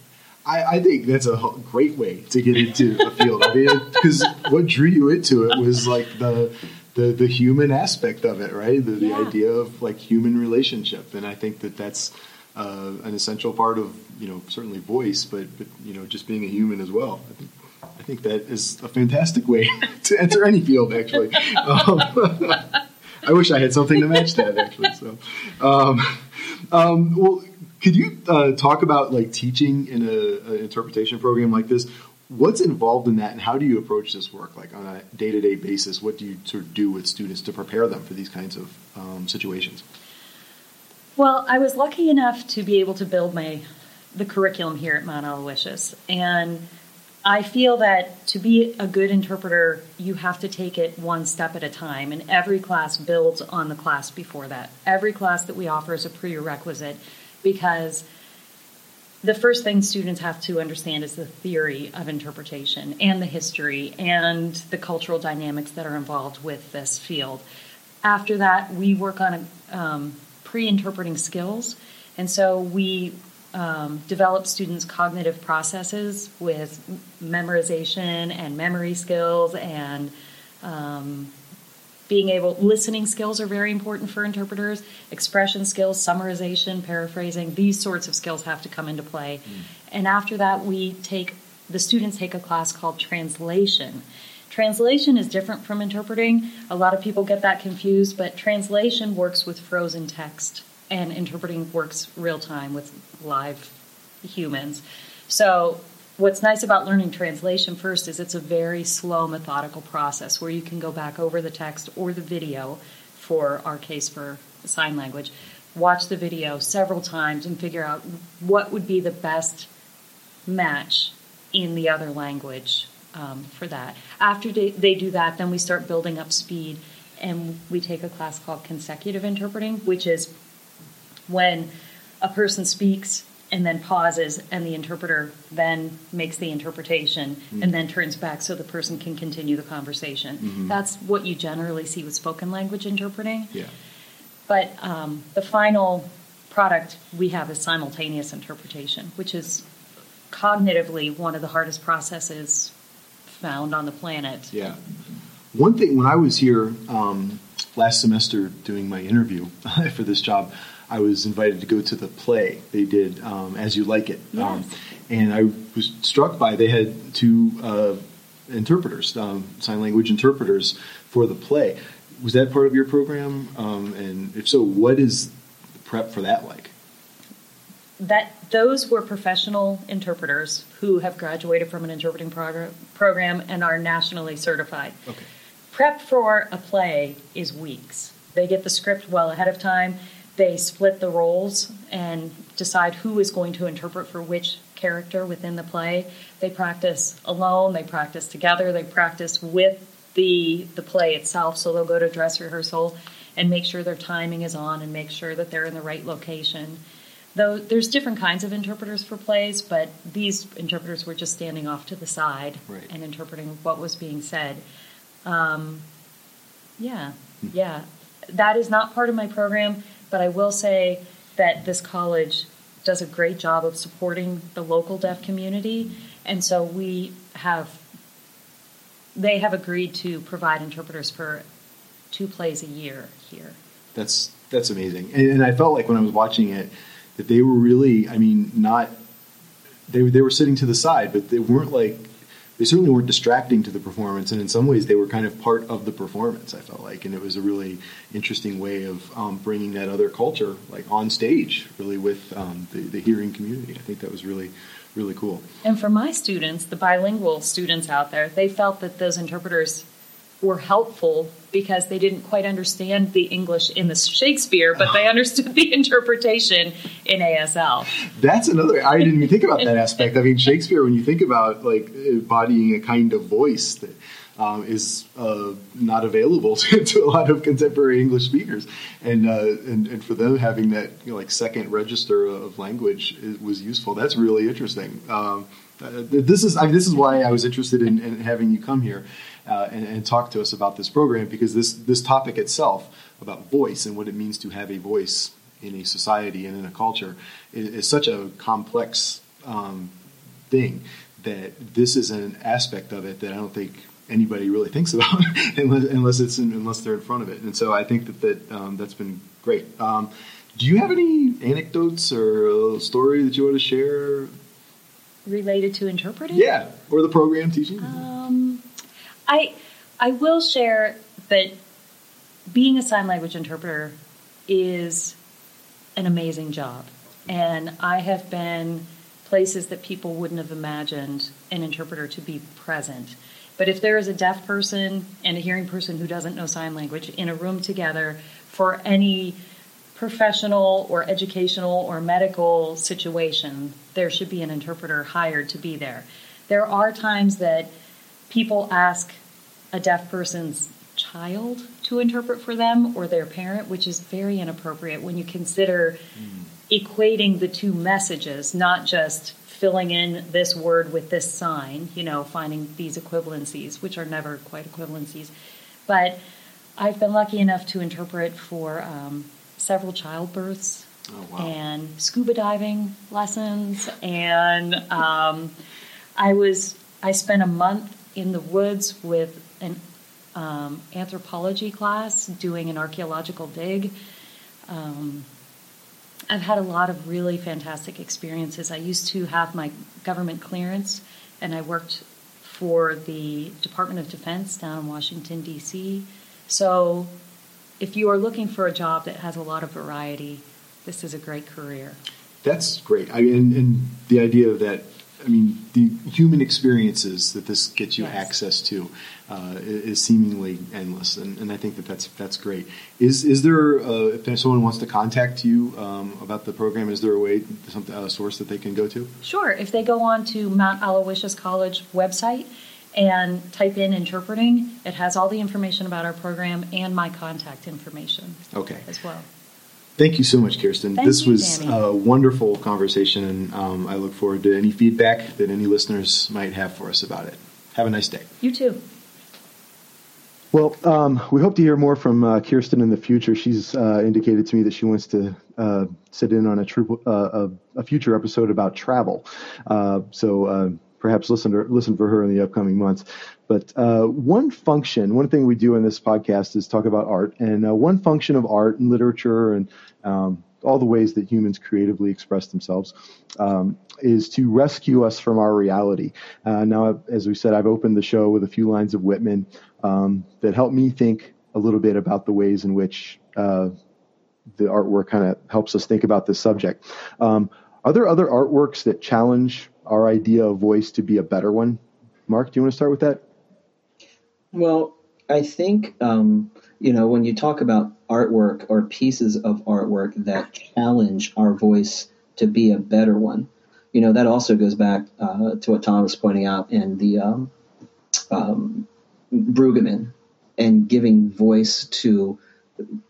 I, I, think that's a great way to get into a field. I mean, because what drew you into it was like the the, the human aspect of it, right? The, the idea of like human relationship, and I think that that's uh, an essential part of you know certainly voice, but but you know just being a human as well. I think I think that is a fantastic way to enter any field. Actually, um, I wish I had something to match that. Actually, so um, um, well could you uh, talk about like teaching in an interpretation program like this? What's involved in that, and how do you approach this work, like on a day-to-day basis? What do you sort of do with students to prepare them for these kinds of um, situations? Well, I was lucky enough to be able to build my the curriculum here at Mount Aloysius, and I feel that to be a good interpreter, you have to take it one step at a time, and every class builds on the class before that. Every class that we offer is a prerequisite because the first thing students have to understand is the theory of interpretation and the history and the cultural dynamics that are involved with this field. After that, we work on um, pre interpreting skills, and so we um, develop students' cognitive processes with memorization and memory skills and um, being able listening skills are very important for interpreters. Expression skills summarization paraphrasing these sorts of skills have to come into play. Mm. and after that we take the students take a class called translation. Translation is different from interpreting. A lot of people get that confused but translation works with frozen text and interpreting works real time with live humans so what's nice about learning translation first is it's a very slow, methodical process where you can go back over the text or the video for our case for sign language, watch the video several times and figure out what would be the best match in the other language um, for that. After they, they do that, then we start building up speed and we take a class called consecutive interpreting, which is when a person speaks and then pauses and the interpreter then makes the interpretation mm-hmm. and then turns back so the person can continue the conversation. Mm-hmm. that's what you generally see with spoken language interpreting. Yeah. But um, the final product we have is simultaneous interpretation which is cognitively one of the hardest processes found on the planet. Yeah. One thing when i was here um, last semester doing my interview for this job I was invited to go to the play they did, um, As You Like It. Yes. Um, and I was struck by they had two uh, interpreters, um, sign language interpreters for the play. Was that part of your program? Um, and if so, what is the prep for that like? That those were professional interpreters who have graduated from an interpreting prog- program and are nationally certified. Okay. Prep for a play is weeks. They get the script well ahead of time they split the roles and decide who is going to interpret for which character within the play. They practice alone, they practice together, they practice with the the play itself. So they'll go to dress rehearsal and make sure their timing is on and make sure that they're in the right location. Though there's different kinds of interpreters for plays, but these interpreters were just standing off to the side right. and interpreting what was being said. Um, yeah, hmm. yeah. That is not part of my program but I will say that this college does a great job of supporting the local deaf community, and so we have they have agreed to provide interpreters for two plays a year here. That's that's amazing, and, and I felt like when I was watching it that they were really, I mean, not they they were sitting to the side, but they weren't like they certainly weren't distracting to the performance, and in some ways they were kind of part of the performance. I felt like, and it was a really interesting way of um, bringing that other culture like on stage, really with um, the, the hearing community. I think that was really really cool. And for my students, the bilingual students out there, they felt that those interpreters were helpful because they didn't quite understand the English in the Shakespeare, but they understood the interpretation in ASL. That's another. I didn't even think about that aspect. I mean, Shakespeare. When you think about like embodying a kind of voice that um, is uh, not available to, to, a lot of contemporary English speakers, and uh, and, and for them having that you know, like second register of language was useful. That's really interesting. Um, uh, this is I mean, this is why I was interested in, in having you come here uh, and, and, talk to us about this program because this this topic itself about voice and what it means to have a voice in a society and in a culture is, is such a complex um, thing that this is an aspect of it that I don't think anybody really thinks about unless, unless it's in, unless they're in front of it. And so I think that that um, that's been great. Um, do you have any anecdotes or a story that you want to share related to interpreting? Yeah, or the program teaching. Um, I I will share that being a sign language interpreter is an amazing job, and I have been places that people wouldn't have imagined an interpreter to be present. But if there is a deaf person and a hearing person who doesn't know sign language in a room together for any professional or educational or medical situation, there should be an interpreter hired to be there. There are times that people ask a deaf person's child to interpret for them or their parent, which is very inappropriate when you consider mm. equating the two messages, not just filling in this word with this sign, you know, finding these equivalencies, which are never quite equivalencies. But I've been lucky enough to interpret for um, several childbirths Oh, wow. and scuba diving lessons, and um, I was I spent a month in the woods with an um, anthropology class doing an archaeological dig. Um, I've had a lot of really fantastic experiences. I used to have my government clearance, and I worked for the Department of Defense down in Washington, D.C. So, if you are looking for a job that has a lot of variety, this is a great career. That's great. I mean, and, and the idea that, I mean, the human experiences that this gets you Yes. access to uh, is seemingly endless, and, and I think that that's that's great. Is is there uh, if someone wants to contact you um, about the program? Is there a way, some a source that they can go to? Sure, if they go on to Mount Aloysius College website and type in interpreting, it has all the information about our program and my contact information Okay. as well. Thank you so much, Kierstin. Thank this you, was Danny. a wonderful conversation, and um, I look forward to any feedback that any listeners might have for us about it. Have a nice day. You too. Well, um, we hope to hear more from uh, Kierstin in the future. She's uh, indicated to me that she wants to uh, sit in on a, true, uh, a, a future episode about travel. Uh, so uh, perhaps listen to listen for her in the upcoming months. But uh, one function, one thing we do in this podcast is talk about art, and uh, one function of art and literature and um, all the ways that humans creatively express themselves um, is to rescue us from our reality. Uh, now, as we said, I've opened the show with a few lines of Whitman um, that help me think a little bit about the ways in which uh, the artwork kind of helps us think about this subject. Um, are there other artworks that challenge our idea of voice to be a better one? Mark, do you want to start with that? Well, I think um, you know when you talk about artwork or pieces of artwork that challenge our voice to be a better one, you know that also goes back uh, to what Thom was pointing out in the um, um, Brueggemann and giving voice to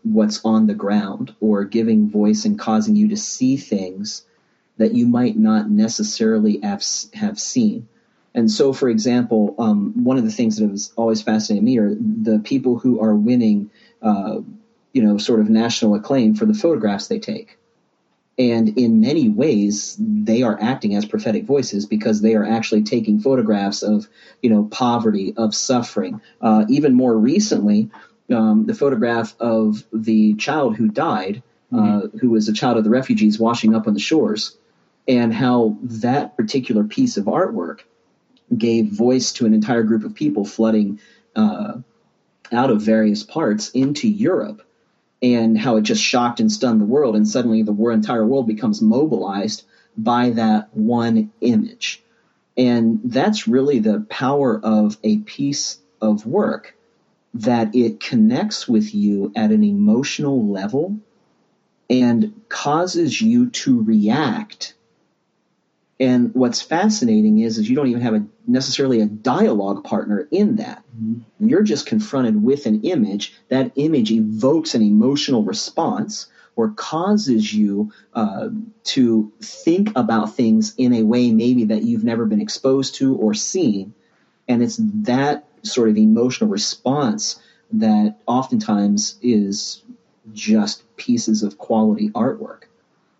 what's on the ground or giving voice and causing you to see things that you might not necessarily have, have seen. And so, for example, um, one of the things that has always fascinated me are the people who are winning, uh, you know, sort of national acclaim for the photographs they take. And in many ways, they are acting as prophetic voices because they are actually taking photographs of, you know, poverty, of suffering. Uh, even more recently, um, the photograph of the child who died, uh, who was a child of the refugees washing up on the shores, and how that particular piece of artwork gave voice to an entire group of people flooding uh, out of various parts into Europe, and how it just shocked and stunned the world, and suddenly the entire world becomes mobilized by that one image. And that's really the power of a piece of work that it connects with you at an emotional level and causes you to react and what's fascinating is, is you don't even have a necessarily a dialogue partner in that. You're just confronted with an image. That image evokes an emotional response or causes you uh, to think about things in a way maybe that you've never been exposed to or seen. And it's that sort of emotional response that oftentimes is just pieces of quality artwork.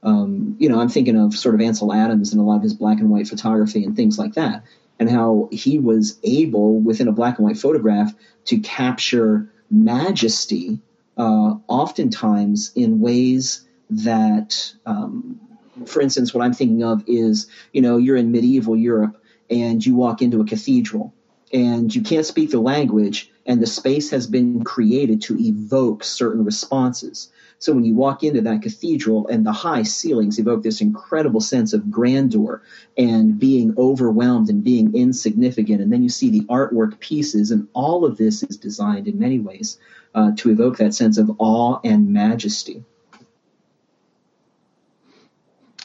Um, you know, I'm thinking of sort of Ansel Adams and a lot of his black and white photography and things like that, and how he was able, within a black and white photograph, to capture majesty, uh, oftentimes in ways that, um, for instance, what I'm thinking of is, you know, you're in medieval Europe and you walk into a cathedral and you can't speak the language, and the space has been created to evoke certain responses. So when you walk into that cathedral and the high ceilings evoke this incredible sense of grandeur and being overwhelmed and being insignificant, and then you see the artwork pieces, and all of this is designed in many ways uh, to evoke that sense of awe and majesty.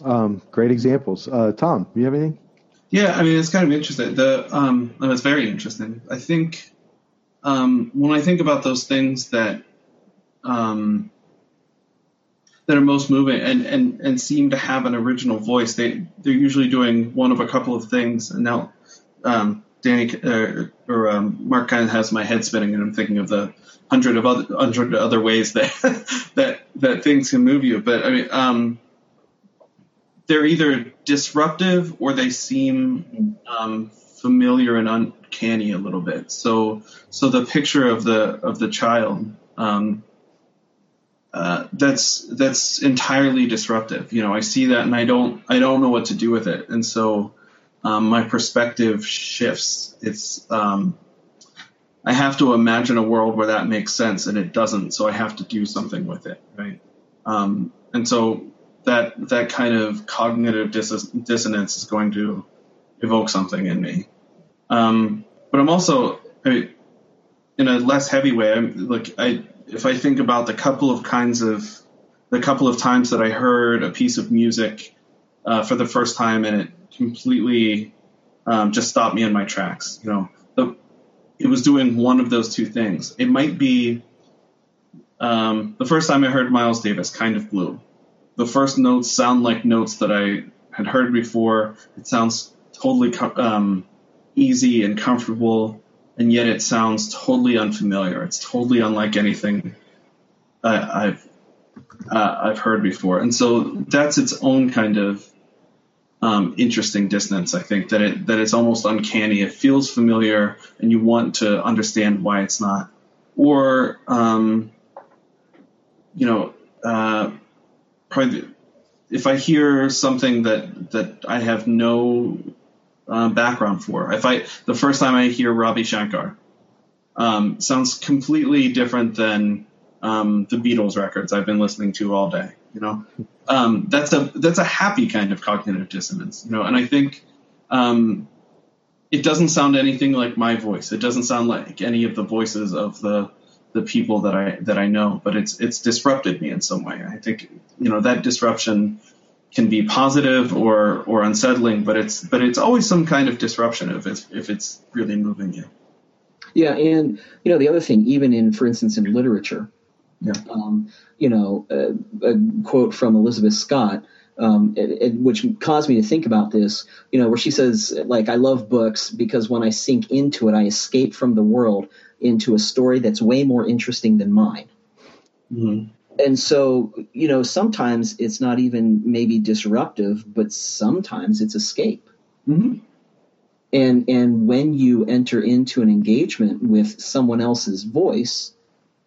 Um, great examples. Uh, Thom, do you have anything? Yeah, I mean it's kind of interesting. The um, no, it's very interesting. I think um, when I think about those things that um, that are most moving and, and, and seem to have an original voice. They they're usually doing one of a couple of things. And now um, Danny uh, or um, Mark kind of has my head spinning, and I'm thinking of the hundred of other hundred other ways that that that things can move you. But I mean, um, they're either disruptive or they seem um, familiar and uncanny a little bit. So so the picture of the of the child. Um, uh, that's that's entirely disruptive. You know, I see that and I don't I don't know what to do with it, and so um, my perspective shifts. It's um, I have to imagine a world where that makes sense, and it doesn't. So I have to do something with it, right? Um, and so that that kind of cognitive dis- dissonance is going to evoke something in me. Um, but I'm also I in a less heavy way. I'm like I if I think about the couple of kinds of the couple of times that I heard a piece of music uh, for the first time and it completely um, just stopped me in my tracks. You know, the, it was doing one of those two things. It might be um, the first time I heard Miles Davis, kind of blue. The first notes sound like notes that I had heard before. It sounds totally um, easy and comfortable, and yet it sounds totally unfamiliar. It's totally unlike anything I, I've uh, I've heard before, and so that's its own kind of um, interesting dissonance. I think that it that it's almost uncanny. It feels familiar, and you want to understand why it's not. Or, um, you know, uh, probably if I hear something that that I have no uh, background for. If I the first time I hear Ravi Shankar, um, sounds completely different than um, the Beatles records I've been listening to all day. You know, um, that's a that's a happy kind of cognitive dissonance. You know, and I think um, it doesn't sound anything like my voice. It doesn't sound like any of the voices of the the people that I that I know. But it's it's disrupted me in some way. I think you know that disruption can be positive or or unsettling, but it's but it's always some kind of disruption if it's if it's really moving you. Yeah, and you know the other thing, even in for instance in literature, yeah. Um, you know, a, a, quote from Elizabeth Scott, um, it, it, which caused me to think about this, you know, where she says, like, I love books because when I sink into it, I escape from the world into a story that's way more interesting than mine. Mm-hmm. And so, you know, sometimes it's not even maybe disruptive, but sometimes it's escape. Mm-hmm. And and when you enter into an engagement with someone else's voice,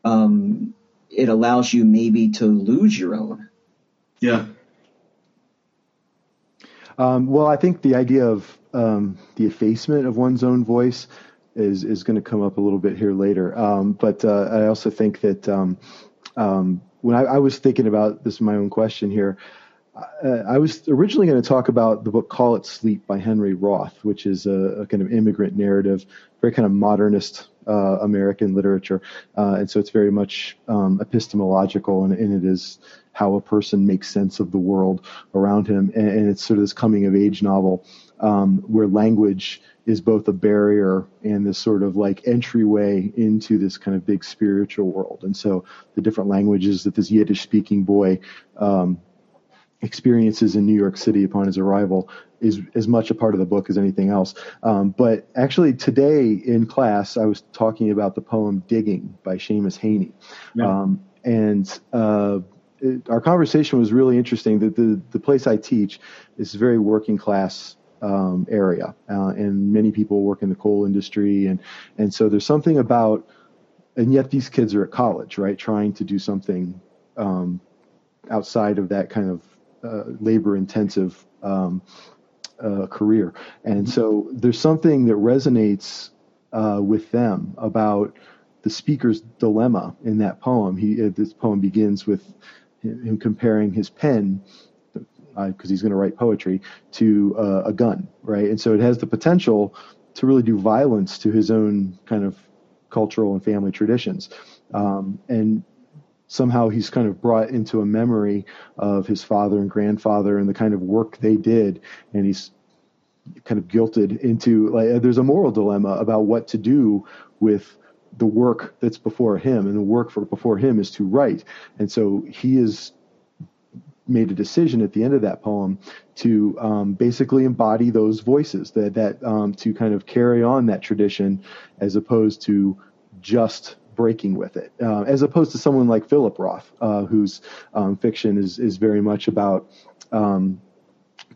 um, it allows you maybe to lose your own. Yeah. Um, well, I think the idea of um, the effacement of one's own voice is is going to come up a little bit here later. Um, but uh, I also think that um, um, when I, I, was thinking about this, my own question here, uh, I was originally going to talk about the book "Call It Sleep" by Henry Roth, which is a, a kind of immigrant narrative, very kind of modernist uh, American literature, uh, and so it's very much um, epistemological, and, and, it is how a person makes sense of the world around him, and, and it's sort of this coming of age novel um, where language is both a barrier and this sort of like entryway into this kind of big spiritual world, and so the different languages that this Yiddish speaking boy um, experiences in New York City upon his arrival is as much a part of the book as anything else. Um, but actually, today in class, I was talking about the poem "Digging" by Seamus Heaney, yeah. um, and uh, it, our conversation was really interesting. That the the place I teach is a very working class um, area, uh, and many people work in the coal industry, and and so there's something about, and yet these kids are at college, right, trying to do something um, outside of that kind of uh, labor intensive um, uh, career. And so there's something that resonates uh, with them about the speaker's dilemma in that poem. He uh, this poem begins with him comparing his pen because he's going to write poetry to uh, a gun, right? And so it has the potential to really do violence to his own kind of cultural and family traditions. Um, and somehow he's kind of brought into a memory of his father and grandfather and the kind of work they did, and he's kind of guilted into like there's a moral dilemma about what to do with the work that's before him, and the work for before him is to write, and so he is made a decision at the end of that poem to um, basically embody those voices that that um, to kind of carry on that tradition as opposed to just breaking with it uh, as opposed to someone like Philip Roth uh, whose um, fiction is is very much about um,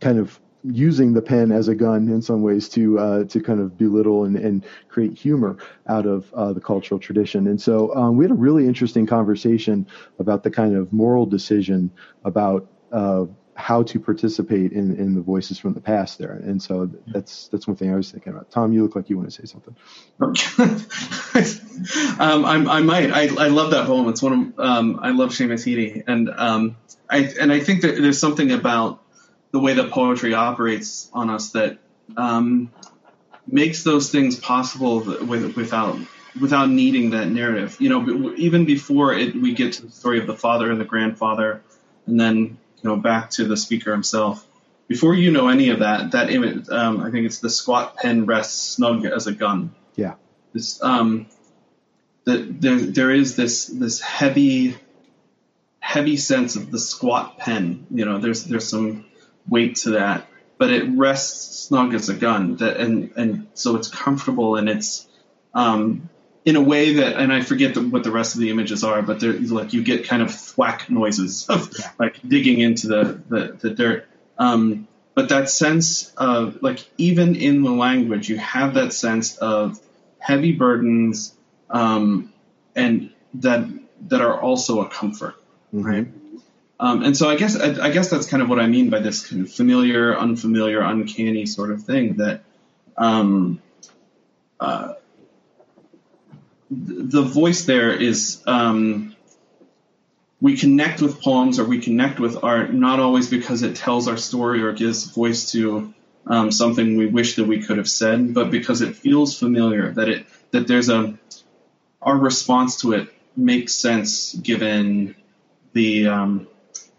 kind of using the pen as a gun in some ways to uh, to kind of belittle and, and create humor out of uh, the cultural tradition. And so um, we had a really interesting conversation about the kind of moral decision about uh, how to participate in, in the voices from the past there. And so that's that's one thing I was thinking about. Thom, you look like you want to say something. um, I, might. I, I love that poem. It's one of um, I love Seamus Heaney, and um, I and I think that there's something about the way that poetry operates on us that um, makes those things possible with, without without needing that narrative. You know, even before it, we get to the story of the father and the grandfather, and then you know back to the speaker himself. Before you know any of that, that image, um, I think it's the squat pen rests snug as a gun. Yeah. This, um, that there, there is this this heavy, heavy sense of the squat pen. You know, there's there's some weight to that, but it rests snug as a gun. That and and so it's comfortable and it's um, in a way that, and I forget the, what the rest of the images are, but they're like you get kind of thwack noises of yeah. like digging into the the, the dirt. Um, but that sense of like even in the language, you have that sense of heavy burdens um, and that that are also a comfort, mm-hmm. right? Um, and so I guess I, I, guess that's kind of what I mean by this kind of familiar, unfamiliar, uncanny sort of thing that um, uh, the voice there is um, we connect with poems or we connect with art not always because it tells our story or gives voice to um, something we wish that we could have said, but because it feels familiar that it that there's a our response to it makes sense given the um,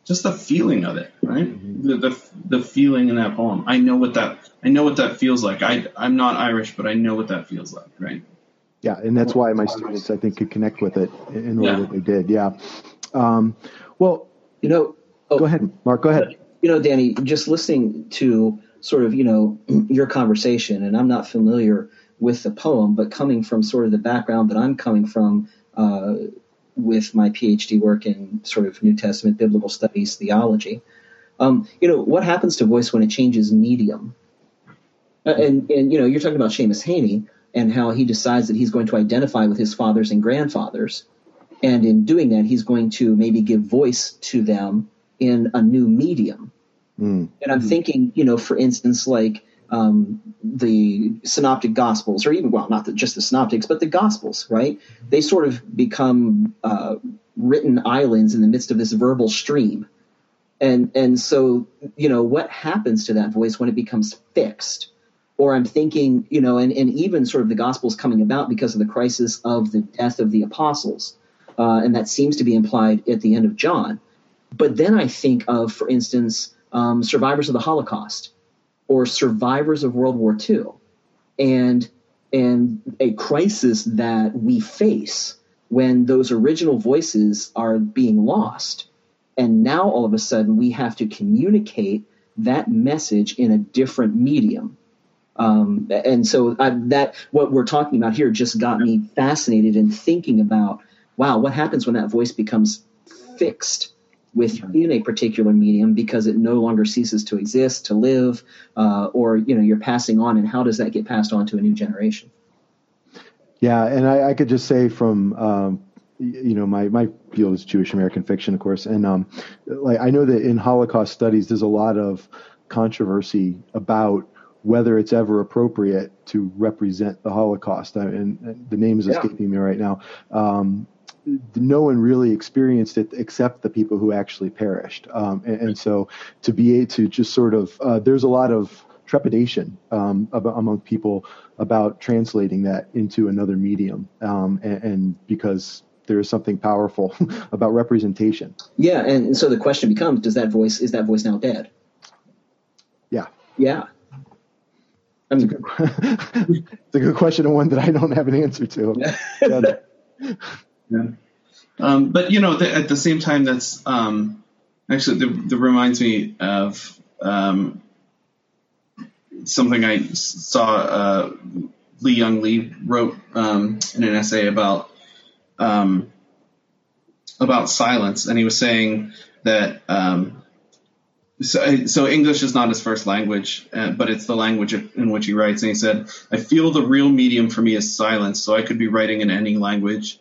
just the feeling of it, right? Mm-hmm. The, the, the feeling in that poem. I know what that I know what that feels like. I I'm not Irish, but I know what that feels like, right? Yeah, and that's why my students I think could connect with it in the way that they did. Yeah. Um, well, you know, oh, go ahead, Mark. Go ahead. You know, Danny, just listening to sort of you know your conversation, and I'm not familiar with the poem, but coming from sort of the background that I'm coming from. Uh, with my PhD work in sort of New Testament biblical studies theology. Um, you know, what happens to voice when it changes medium? Uh, and, and, you know, you're talking about Seamus Heaney and how he decides that he's going to identify with his fathers and grandfathers. And in doing that, he's going to maybe give voice to them in a new medium. Mm. And I'm thinking, you know, for instance, like um, the synoptic gospels, or even, well, not the, just the synoptics, but the gospels, right? They sort of become uh, written islands in the midst of this verbal stream. And, and so, you know, what happens to that voice when it becomes fixed? Or I'm thinking, you know, and, and even sort of the gospels coming about because of the crisis of the death of the apostles. Uh, and that seems to be implied at the end of John. But then I think of, for instance, um, survivors of the Holocaust or survivors of World War II, and and a crisis that we face when those original voices are being lost, and now all of a sudden we have to communicate that message in a different medium. Um, and so I, that what we're talking about here just got me fascinated in thinking about wow, what happens when that voice becomes fixed within a particular medium because it no longer ceases to exist, to live, uh, or you know you're passing on, and how does that get passed on to a new generation? Yeah, and I, I could just say from um, you know my my field is Jewish American fiction, of course, and um, like I know that in Holocaust studies, there's a lot of controversy about whether it's ever appropriate to represent the Holocaust. I, and, and the name is escaping yeah. me right now. Um, no one really experienced it except the people who actually perished. Um, and, and, so to be able to just sort of, uh, there's a lot of trepidation um, about, among people about translating that into another medium. Um, and, and, because there is something powerful about representation. Yeah. And so the question becomes, does that voice, is that voice now dead? Yeah. Yeah. It's, a good, it's a good question and one that I don't have an answer to. Yeah. Um, but you know, the, at the same time, that's um, actually, that, reminds me of um, something I saw. Uh, Li-Young Lee wrote um, in an essay about um, about silence, and he was saying that um, so, so, English is not his first language, uh, but it's the language in which he writes. And he said, "I feel the real medium for me is silence, so I could be writing in any language.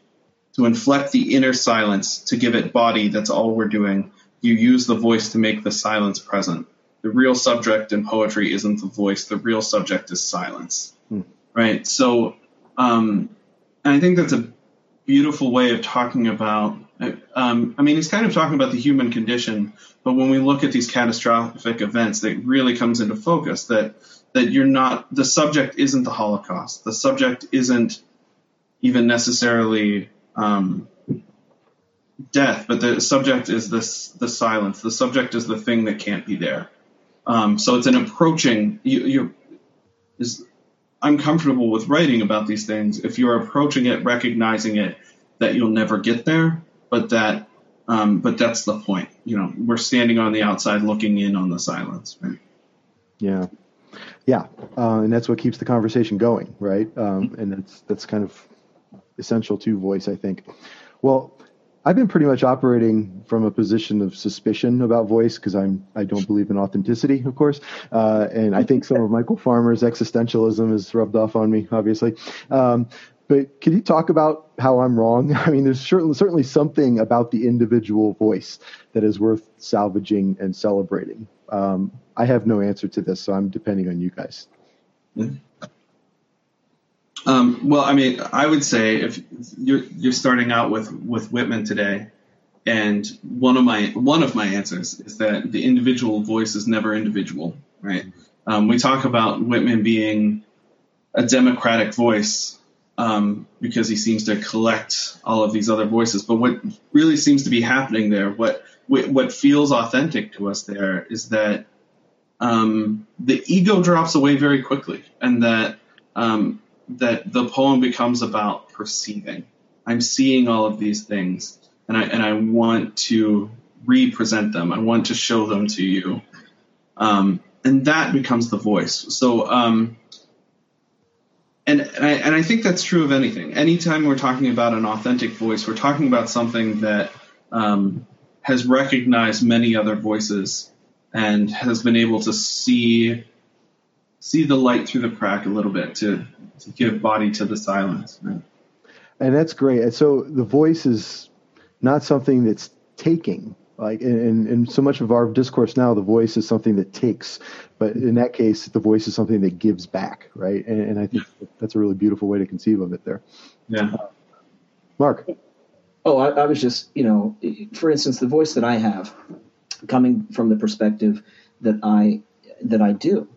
To inflect the inner silence, to give it body, that's all we're doing. You use the voice to make the silence present. The real subject in poetry isn't the voice. The real subject is silence." Hmm. Right. So, um, and I think that's a beautiful way of talking about. Um, I mean, he's kind of talking about the human condition, but when we look at these catastrophic events, that really comes into focus that that you're not the subject isn't the Holocaust. The subject isn't even necessarily um, death, but the subject is this the silence. The subject is the thing that can't be there. Um, so it's an approaching. You, you is I'm comfortable with writing about these things if you're approaching it, recognizing it, that you'll never get there, but that, um, but that's the point. You know, we're standing on the outside looking in on the silence. Right? Yeah, yeah, uh, and that's what keeps the conversation going, right? Um, and that's that's kind of essential to voice, I think. Well, I've been pretty much operating from a position of suspicion about voice because I'm I don't believe in authenticity, of course, uh, and I think some of Michael Farmer's existentialism is rubbed off on me, obviously. Um, but can you talk about how I'm wrong? I mean, there's certainly certainly something about the individual voice that is worth salvaging and celebrating. Um, I have no answer to this, so I'm depending on you guys. Mm-hmm. Um, well, I mean, I would say if you're you're starting out with with Whitman today, and one of my one of my answers is that the individual voice is never individual, right? Um, we talk about Whitman being a democratic voice um, because he seems to collect all of these other voices. But what really seems to be happening there, what what feels authentic to us there, is that um, the ego drops away very quickly, and that um, that the poem becomes about perceiving. I'm seeing all of these things, and I and I want to represent them. I want to show them to you, um, and that becomes the voice. So, um, and and I, and I think that's true of anything. Anytime we're talking about an authentic voice, we're talking about something that um, has recognized many other voices and has been able to see see the light through the crack a little bit to to give body to the silence. Right? And that's great. And so the voice is not something that's taking. Like in, in so much of our discourse now, the voice is something that takes, but in that case, the voice is something that gives back, right? And, and I think that's a really beautiful way to conceive of it there. Yeah. Uh, Mark. Oh, I, I was just, you know, for instance, the voice that I have, coming from the perspective that I that I do,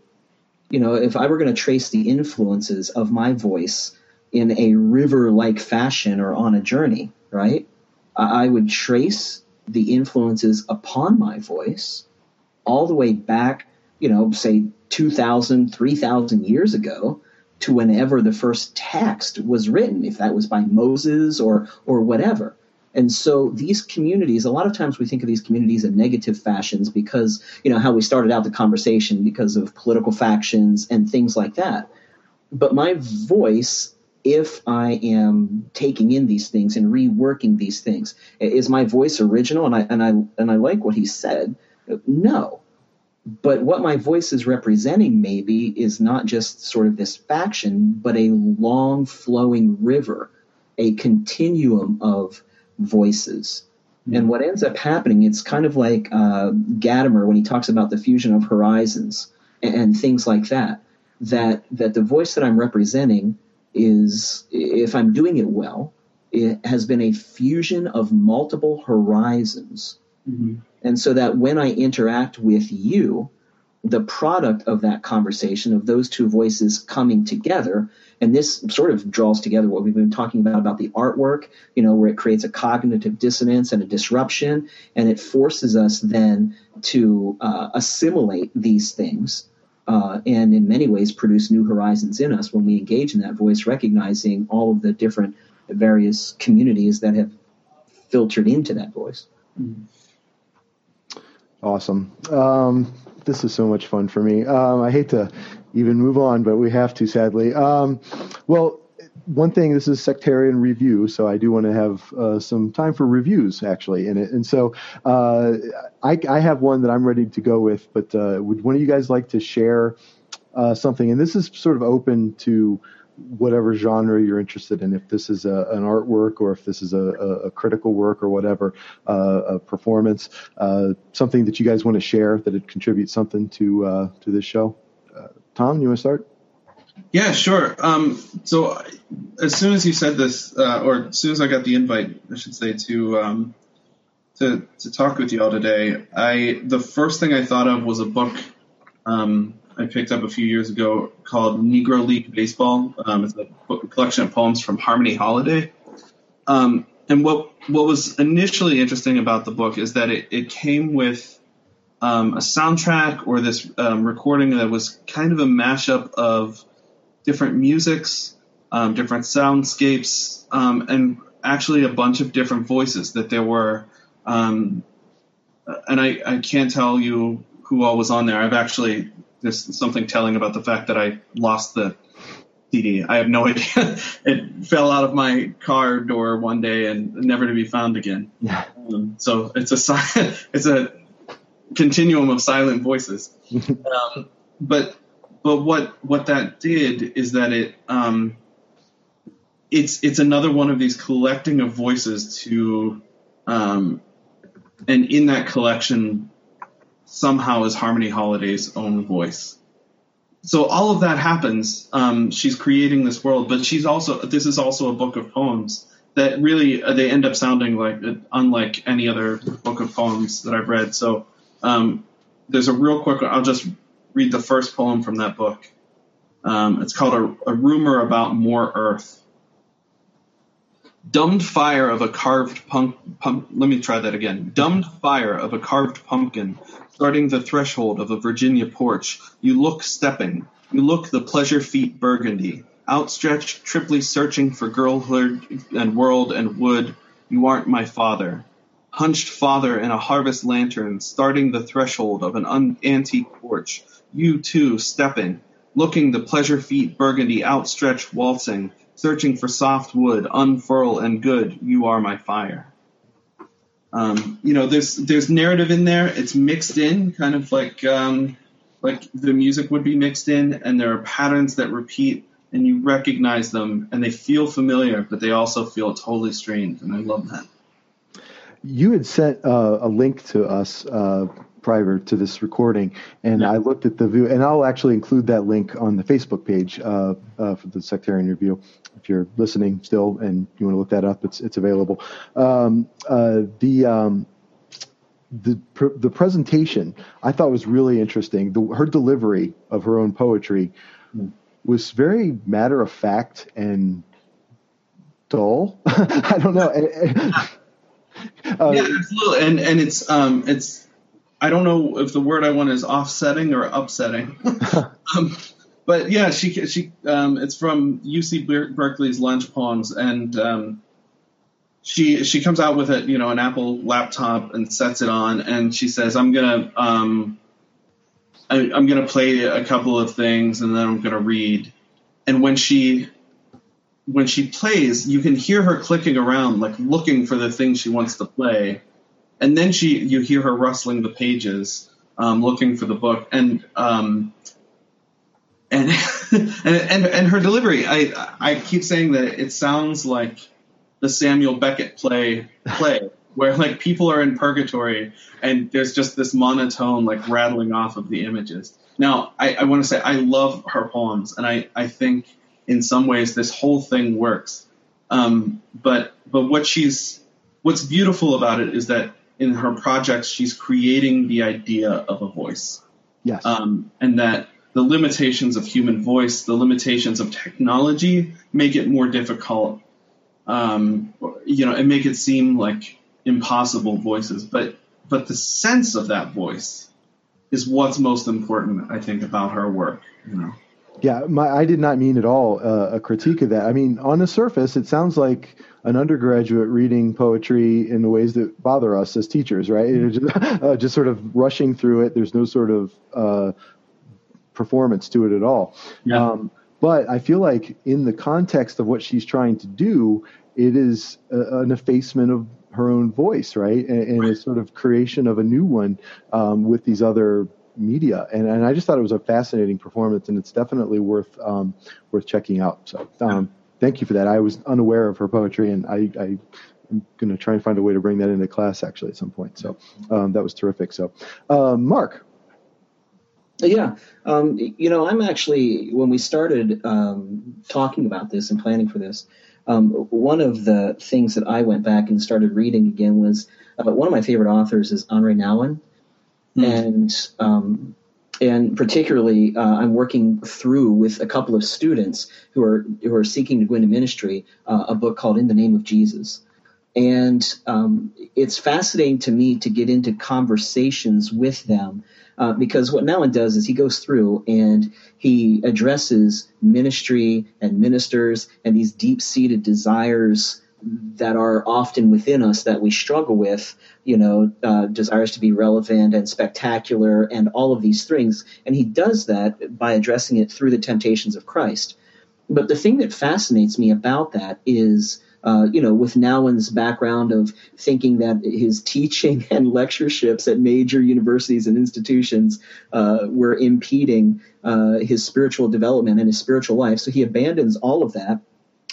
you know, if I were going to trace the influences of my voice in a river like fashion or on a journey, right, I would trace the influences upon my voice all the way back, you know, say 2,000, 3,000 years ago to whenever the first text was written, if that was by Moses or, or whatever. And so these communities, a lot of times we think of these communities in negative fashions because, you know, how we started out the conversation because of political factions and things like that. But my voice, if I am taking in these things and reworking these things, is my voice original? And I and I and I like what he said. No. But what my voice is representing maybe is not just sort of this faction, but a long flowing river, a continuum of voices. Mm-hmm. And what ends up happening, it's kind of like uh, Gadamer when he talks about the fusion of horizons and, and things like that. That that the voice that I'm representing is, if I'm doing it well, it has been a fusion of multiple horizons. Mm-hmm. And so that when I interact with you, the product of that conversation, of those two voices coming together, and this sort of draws together what we've been talking about about the artwork, you know, where it creates a cognitive dissonance and a disruption, and it forces us then to uh, assimilate these things. Uh, and in many ways produce new horizons in us when we engage in that voice, recognizing all of the different various communities that have filtered into that voice. Mm-hmm. Awesome. Um, this is so much fun for me. Um, I hate to even move on, but we have to, sadly. Um, well, one thing, this is sectarian review, so I do want to have uh, some time for reviews actually in it. And so uh, I, I, have one that I'm ready to go with, but uh, would one of you guys like to share uh, something? And this is sort of open to whatever genre you're interested in. If this is a, an artwork or if this is a, a critical work or whatever, uh, a performance, uh, something that you guys want to share that it contributes something to to this show. Thom, you want to start? Yeah, sure. Um, so as soon as you said this, uh, or as soon as I got the invite, I should say to um, to to talk with you all today, I the first thing I thought of was a book um, I picked up a few years ago called Negro League Baseball. Um, it's a, book, collection of poems from Harmony Holiday. Um, and what what was initially interesting about the book is that it, it came with um, a soundtrack or this um, recording that was kind of a mashup of different musics, um, different soundscapes, um, and actually a bunch of different voices that there were. And I, I can't tell you who all was on there. I've actually there's something telling about the fact that I lost the CD. I have no idea. it fell out of my car door one day and never to be found again. Yeah. Um, so it's a it's a continuum of silent voices. um, but but what what that did is that it um, it's it's another one of these collecting of voices to um, and in that collection somehow is Harmony Holiday's own voice. So all of that happens. Um, she's creating this world, but she's also this is also a book of poems that really uh, they end up sounding like uh, unlike any other book of poems that I've read. So um, there's a real quick. I'll just read the first poem from that book. Um, it's called a, a Rumor About More Earth. Dumbed fire of a carved pump, pump. Let me try that again. Dumbed fire of a carved pumpkin, starting the threshold of a Virginia porch. You look stepping. You look the pleasure feet burgundy, outstretched, triply searching for girlhood and world and wood. You aren't my father hunched father in a harvest lantern, starting the threshold of an un- antique porch, you too stepping, looking the pleasure feet burgundy outstretched waltzing, searching for soft wood, unfurl and good, you are my fire. Um, you know, there's there's narrative in there. It's mixed in, kind of like um, like the music would be mixed in, and there are patterns that repeat, and you recognize them, and they feel familiar, but they also feel totally strange, and I love that. You had sent uh, a link to us uh, prior to this recording, and yeah. I looked at the view, and I'll actually include that link on the Facebook page uh, uh, for the sectarian review. If you're listening still and you want to look that up, it's it's available. Um, uh, the um, the pr- the presentation I thought was really interesting. The, her delivery of her own poetry mm. was very matter of fact and dull. I don't know. Uh, yeah, absolutely, and and it's um it's I don't know if the word I want is offsetting or upsetting. um, but yeah, she she um, it's from UC Berkeley's Lunch Poems, and um, she she comes out with it, you know, an Apple laptop and sets it on, and she says, "I'm gonna um, I, I'm gonna play a couple of things, and then I'm gonna read." And when she when she plays, you can hear her clicking around, like looking for the thing she wants to play, and then she you hear her rustling the pages, um, looking for the book, and um, and, and and and her delivery. I I keep saying that it sounds like the Samuel Beckett play play. where like people are in purgatory and there's just this monotone like rattling off of the images. Now, I, I want to say I love her poems, and I, I think in some ways this whole thing works. Um, but but what she's what's beautiful about it is that in her projects she's creating the idea of a voice. Yes. Um, and that the limitations of human voice, the limitations of technology, make it more difficult. Um, you know, and make it seem like impossible voices. But but the sense of that voice is what's most important, I think, about her work. You know. Yeah, my, I did not mean at all uh, a critique of that. I mean, on the surface, it sounds like an undergraduate reading poetry in the ways that bother us as teachers, right? Mm-hmm. Just, uh, just, sort of rushing through it. There's no sort of uh, performance to it at all. Yeah. Um, but I feel like in the context of what she's trying to do, it is a, an effacement of her own voice, right? And, and a sort of creation of a new one um, with these other media. And, and I just thought it was a fascinating performance, and it's definitely worth um, worth checking out. So um, thank you for that. I was unaware of her poetry, and I, I am going to try and find a way to bring that into class actually at some point. So um, that was terrific. So, uh, Mark. Yeah, um, you know, I'm actually when we started um, talking about this and planning for this, one of the things that I went back and started reading again was uh, one of my favorite authors is Henri Nouwen, mm. and um, and particularly uh, I'm working through with a couple of students who are who are seeking to go into ministry uh, a book called In the Name of Jesus. And um, it's fascinating to me to get into conversations with them uh, because what Nouwen does is he goes through and he addresses ministry and ministers and these deep seated desires that are often within us that we struggle with, you know, uh, desires to be relevant and spectacular and all of these things. And he does that by addressing it through the temptations of Christ. But the thing that fascinates me about that is uh, you know, with Nouwen's background of thinking that his teaching and lectureships at major universities and institutions uh, were impeding uh, his spiritual development and his spiritual life. So he abandons all of that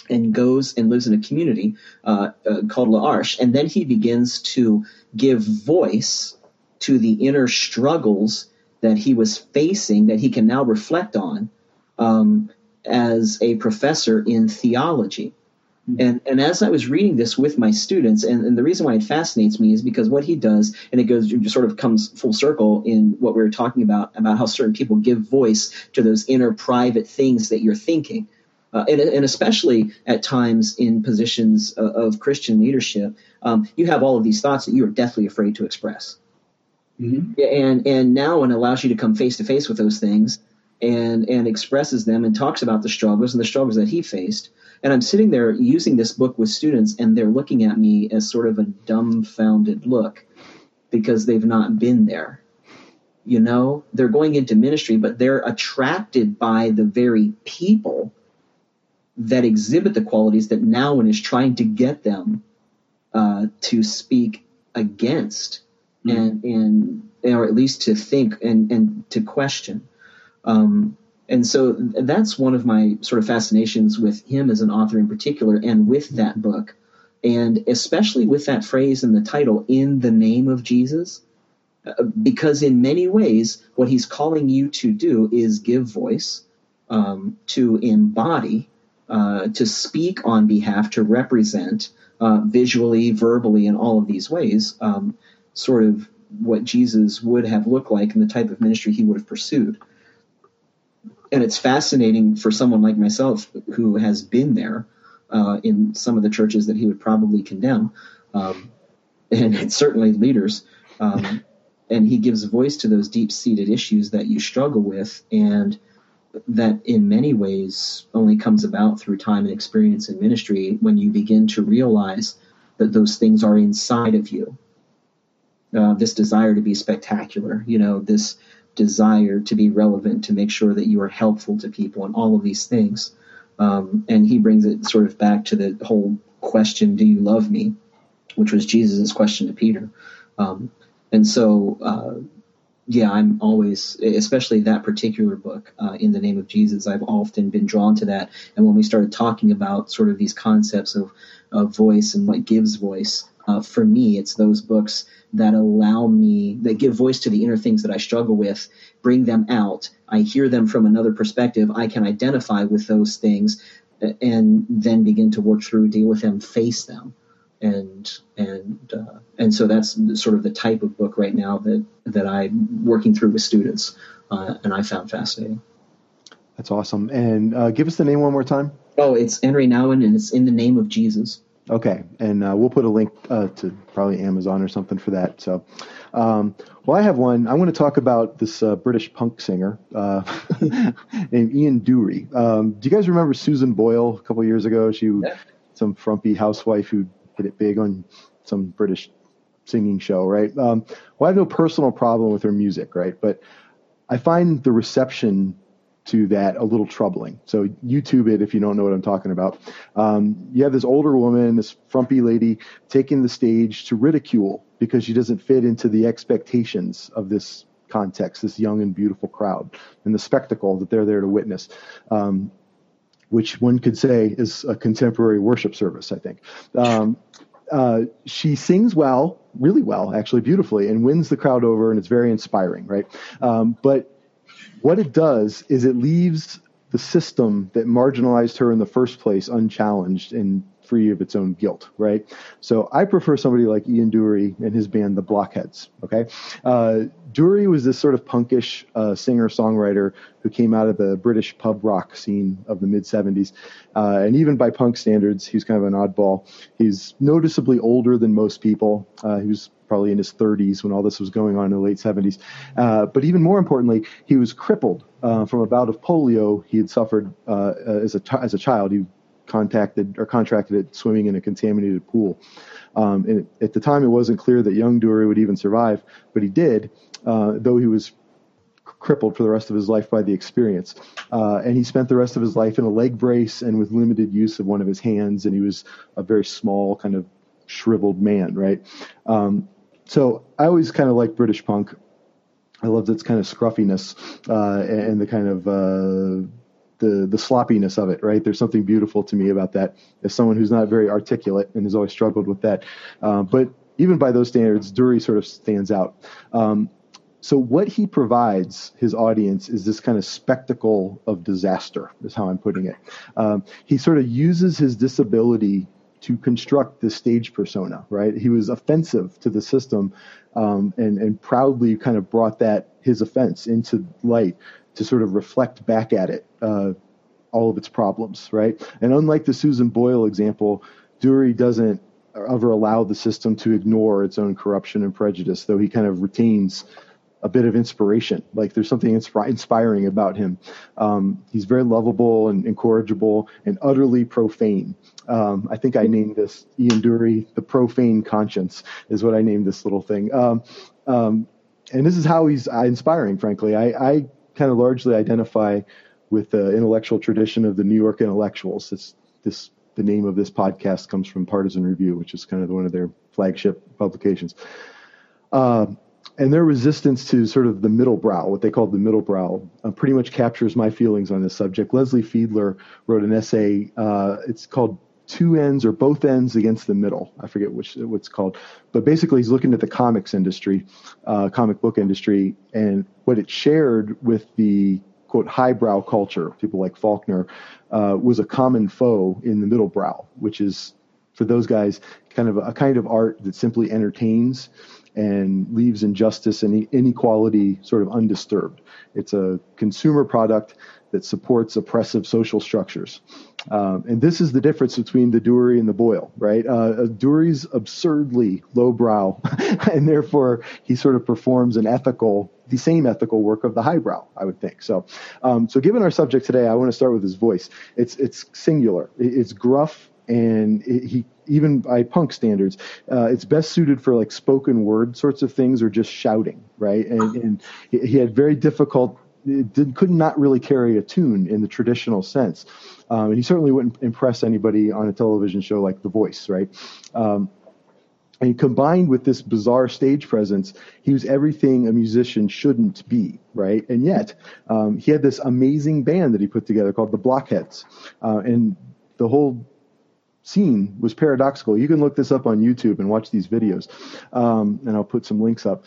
and goes and lives in a community uh, uh, called L'Arche. And then he begins to give voice to the inner struggles that he was facing that he can now reflect on um, as a professor in theology. Mm-hmm. And, and as I was reading this with my students, and, and the reason why it fascinates me is because what he does, and it goes it sort of comes full circle in what we were talking about, about how certain people give voice to those inner private things that you're thinking. Uh, and, and, especially at times in positions of, of Christian leadership, um, you have all of these thoughts that you are deathly afraid to express. Mm-hmm. And and now it allows you to come face to face with those things and and expresses them and talks about the struggles and the struggles that he faced. And I'm sitting there using this book with students, and they're looking at me as sort of a dumbfounded look because they've not been there. You know, they're going into ministry, but they're attracted by the very people that exhibit the qualities that Nouwen is trying to get them uh, to speak against, mm-hmm. and and or at least to think and and to question. Um, and so that's one of my sort of fascinations with him as an author in particular and with that book. And especially with that phrase in the title, in the name of Jesus, uh, because in many ways, what he's calling you to do is give voice, um, to embody, uh, to speak on behalf, to represent uh, visually, verbally, in all of these ways, um, sort of what Jesus would have looked like and the type of ministry he would have pursued and it's fascinating for someone like myself who has been there uh, in some of the churches that he would probably condemn, um, and, certainly leaders. Um, and he gives voice to those deep seated issues that you struggle with, and that in many ways only comes about through time and experience in ministry when you begin to realize that those things are inside of you. Uh, this desire to be spectacular, you know, this desire to be relevant, to make sure that you are helpful to people, and all of these things. Um, and he brings it sort of back to the whole question, "Do you love me?" which was Jesus' question to Peter. Um, and so, uh, yeah, I'm always, especially that particular book, uh, in the name of Jesus, I've often been drawn to that. And when we started talking about sort of these concepts of, of voice and what gives voice, uh, for me, it's those books that allow me, that give voice to the inner things that I struggle with, bring them out. I hear them from another perspective. I can identify with those things and then begin to work through, deal with them, face them. And and uh, and so that's sort of the type of book right now that that I'm working through with students, uh, and I found fascinating. That's awesome. And uh, give us the name one more time. Oh, it's Henri Nouwen, and it's in the name of Jesus. Okay, and uh, we'll put a link uh, to probably Amazon or something for that. So, um, well, I have one. I want to talk about this uh, British punk singer uh, named Ian Dury. Um, do you guys remember Susan Boyle a couple years ago? She, yeah. some frumpy housewife who hit it big on some British singing show, right? Um, well, I have no personal problem with her music, right? But I find the reception to that a little troubling. So YouTube it if you don't know what I'm talking about. Um, you have this older woman, this frumpy lady, taking the stage to ridicule because she doesn't fit into the expectations of this context, this young and beautiful crowd, and the spectacle that they're there to witness. Um, which one could say is a contemporary worship service, I think. Um, uh, she sings well, really well, actually, beautifully, and wins the crowd over, and it's very inspiring, right? Um, but what it does is it leaves the system that marginalized her in the first place unchallenged and free of its own guilt, right? So I prefer somebody like Ian Dury and his band, the Blockheads. Okay, uh, Dury was this sort of punkish uh, singer-songwriter who came out of the British pub rock scene of the mid '70s, uh, and even by punk standards, he's kind of an oddball. He's noticeably older than most people. Uh, he was probably in his 30s when all this was going on in the late 70s. Uh, but even more importantly, he was crippled uh, from a bout of polio he had suffered uh, as a as a child. He contacted or contracted it swimming in a contaminated pool. Um, and at the time, it wasn't clear that young Dury would even survive, but he did, uh, though he was crippled for the rest of his life by the experience. Uh, and he spent the rest of his life in a leg brace and with limited use of one of his hands. And he was a very small, kind of shriveled man, right? Um, so I always kind of like British punk. I loved its kind of scruffiness uh, and the kind of uh, the the sloppiness of it. Right, there's something beautiful to me about that. As someone who's not very articulate and has always struggled with that, uh, but even by those standards, Dury sort of stands out. Um, so what he provides his audience is this kind of spectacle of disaster, is how I'm putting it. Um, he sort of uses his disability to construct this stage persona, right? He was offensive to the system um, and, and proudly kind of brought that, his offense, into light to sort of reflect back at it uh, all of its problems, right? And unlike the Susan Boyle example, Dury doesn't ever allow the system to ignore its own corruption and prejudice, though he kind of retains a bit of inspiration. Like there's something inspiring about him. Um, he's very lovable and incorrigible and utterly profane. Um, I think I named this Ian Dury, the profane conscience is what I named this little thing. Um, um and this is how he's uh, inspiring, frankly. I, I kind of largely identify with the intellectual tradition of the New York intellectuals. It's this the name of this podcast comes from Partisan Review, which is kind of one of their flagship publications. Uh, and their resistance to sort of the middle brow, what they call the middle brow, uh, pretty much captures my feelings on this subject. Leslie Fiedler wrote an essay. Uh, it's called Two Ends or Both Ends Against the Middle. I forget which what's called, but basically he's looking at the comics industry, uh, comic book industry, and what it shared with the quote highbrow culture, people like Faulkner, uh, was a common foe in the middle brow, which is for those guys kind of a, a kind of art that simply entertains and leaves injustice and inequality sort of undisturbed. It's a consumer product that supports oppressive social structures. Um, and this is the difference between the Dury and the Boyle, right? Uh, Dury's absurdly lowbrow, and therefore he sort of performs an ethical, the same ethical work of the highbrow, I would think. So, um, so given our subject today, I want to start with his voice. It's it's singular. It's gruff, and it, he even by punk standards, uh, it's best suited for like spoken word sorts of things or just shouting, right? And, and he had very difficult, did, could not really carry a tune in the traditional sense. Um, and he certainly wouldn't impress anybody on a television show like The Voice, right? Um, and combined with this bizarre stage presence, he was everything a musician shouldn't be, right? And yet, um, he had this amazing band that he put together called the Blockheads. Uh, and the whole scene was paradoxical. You can look this up on YouTube and watch these videos, um, and I'll put some links up.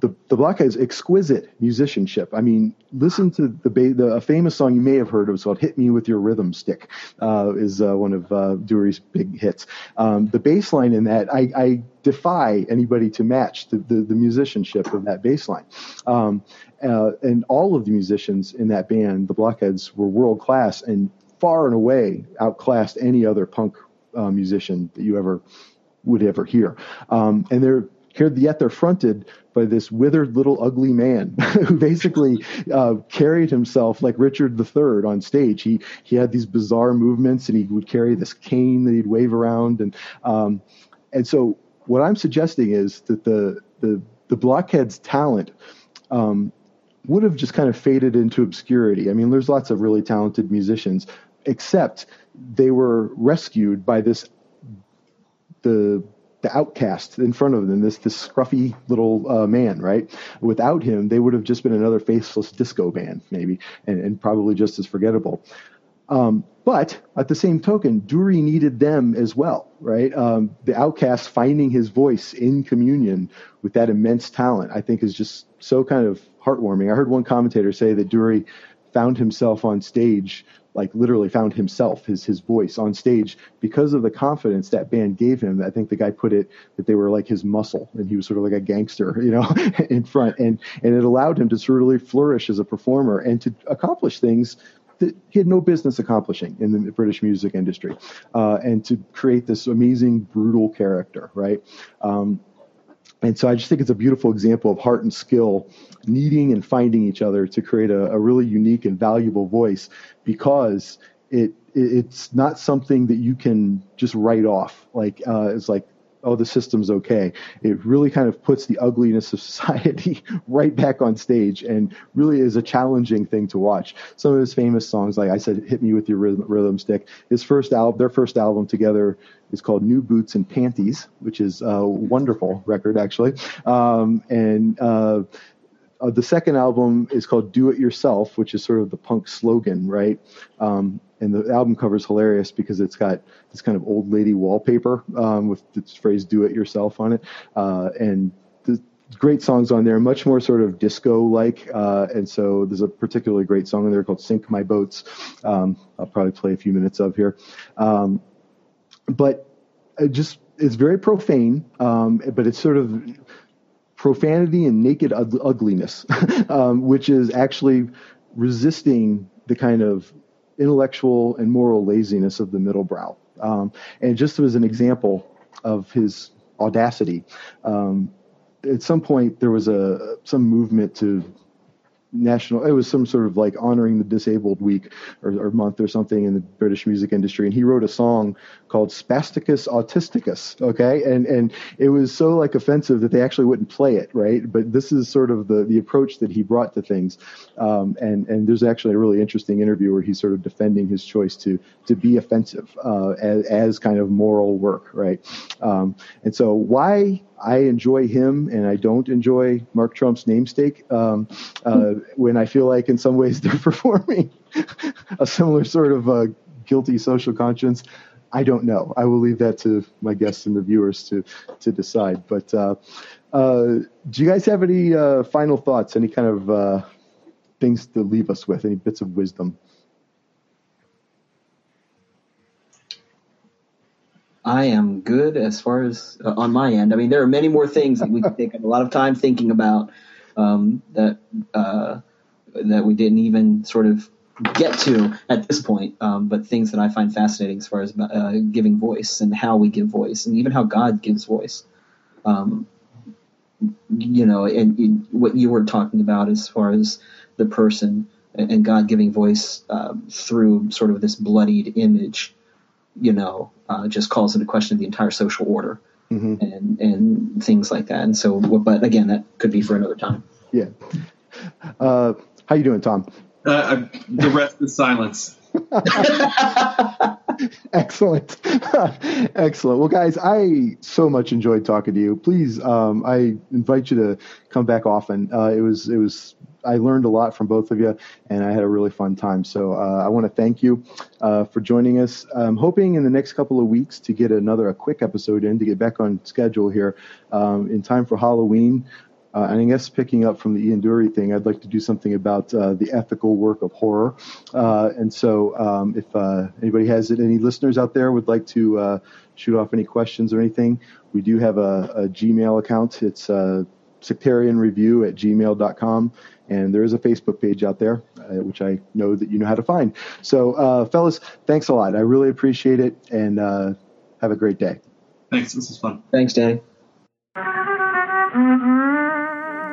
The the Blockheads exquisite musicianship. I mean, listen to the, the a famous song you may have heard. of. was called "Hit Me with Your Rhythm Stick." Uh, is uh, one of uh, Dury's big hits. Um, the bass line in that, I, I defy anybody to match the, the, the musicianship of that bass line. Um, uh, and all of the musicians in that band, the Blockheads, were world class and far and away outclassed any other punk uh, musician that you ever would ever hear. Um, and they're yet they're fronted by this withered little ugly man who basically uh, carried himself like Richard III on stage. He he had these bizarre movements, and he would carry this cane that he'd wave around, and um, and so what I'm suggesting is that the the the blockhead's talent um, would have just kind of faded into obscurity. I mean, there's lots of really talented musicians, except they were rescued by this the the outcast in front of them, this this scruffy little uh, man, right? Without him, they would have just been another faceless disco band, maybe, and, and probably just as forgettable. Um, but at the same token, Dury needed them as well, right? Um, the outcast finding his voice in communion with that immense talent, I think, is just so kind of heartwarming. I heard one commentator say that Dury found himself on stage like literally found himself, his his voice on stage because of the confidence that band gave him. I think the guy put it that they were like his muscle, and he was sort of like a gangster, you know, in front, and and it allowed him to sort of really flourish as a performer and to accomplish things that he had no business accomplishing in the British music industry, uh, and to create this amazing brutal character, right? Um, and so I just think it's a beautiful example of heart and skill needing and finding each other to create a, a really unique and valuable voice because it, it's not something that you can just write off. Like uh, it's like oh, the system's okay. It really kind of puts the ugliness of society right back on stage and really is a challenging thing to watch. Some of his famous songs, like I said, Hit Me With Your Rhythm, rhythm Stick, his first album, their first album together is called New Boots and Panties, which is a wonderful record, actually. Um, and, uh, uh, the second album is called Do It Yourself, which is sort of the punk slogan, right? Um, and the album cover is hilarious because it's got this kind of old lady wallpaper um, with the phrase "Do It Yourself" on it, uh, and the great songs on there, much more sort of disco-like. Uh, and so there's a particularly great song in there called "Sink My Boats." Um, I'll probably play a few minutes of here, um, but it just it's very profane, um, but it's sort of profanity and naked ugliness, um, which is actually resisting the kind of intellectual and moral laziness of the middle brow. Um, and just as an example of his audacity, um, at some point there was a some movement to national it was some sort of like honoring the disabled week or, or, month or something in the british music industry and he wrote a song called spasticus autisticus okay? And and it was so like offensive that they actually wouldn't play it right? But this is sort of the the approach that he brought to things. Um, and and there's actually a really interesting interview where he's sort of defending his choice to to be offensive uh, as, as kind of moral work right? Um, and so why I enjoy him and I don't enjoy Mark Trump's namesake um, uh, when I feel like in some ways they're performing a similar sort of uh, guilty social conscience. I don't know. I will leave that to my guests and the viewers to to decide. But uh, uh do you guys have any uh, final thoughts? Any kind of uh, things to leave us with? Any bits of wisdom? I am good as far as uh, on my end. I mean, there are many more things that we could take a lot of time thinking about um, that uh, that we didn't even sort of get to at this point. Um, but things that I find fascinating as far as uh, giving voice and how we give voice, and even how God gives voice. Um, you know, and, and, what you were talking about as far as the person and God giving voice uh, through sort of this bloodied image you know, uh, just calls into question the entire social order mm-hmm. and and things like that. And so, but again, that could be for another time. Yeah. Uh, how you doing, Thom? Uh, the rest is silence. Excellent. Excellent. Well, guys, I so much enjoyed talking to you. Please, um, I invite you to come back often. Uh, it was it was I learned a lot from both of you, and I had a really fun time. So uh, I want to thank you uh, for joining us. I'm hoping in the next couple of weeks to get another a quick episode in to get back on schedule here um, in time for Halloween. Uh, and I guess picking up from the Ian Dury thing, I'd like to do something about uh, the ethical work of horror. Uh, and so, um, if uh, anybody has it, any listeners out there would like to uh, shoot off any questions or anything, we do have a, a Gmail account. It's uh, sectarianreview at gmail.com. And there is a Facebook page out there, uh, which I know that you know how to find. So, uh, fellas, thanks a lot. I really appreciate it. And uh, Have a great day. Thanks. This is fun. Thanks, Danny.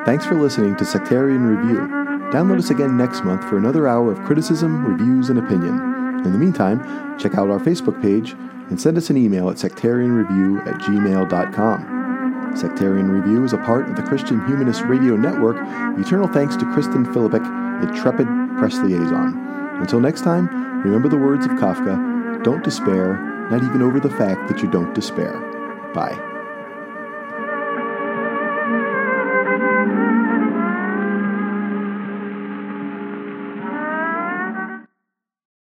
Thanks for listening to Sectarian Review. Download us again next month for another hour of criticism, reviews, and opinion. In the meantime, check out our Facebook page and send us an email at sectarianreview at gmail.com. Sectarian Review is a part of the Christian Humanist Radio Network. Eternal thanks to Kristen Philippic, intrepid press liaison. Until next time, remember the words of Kafka don't despair, not even over the fact that you don't despair. Bye.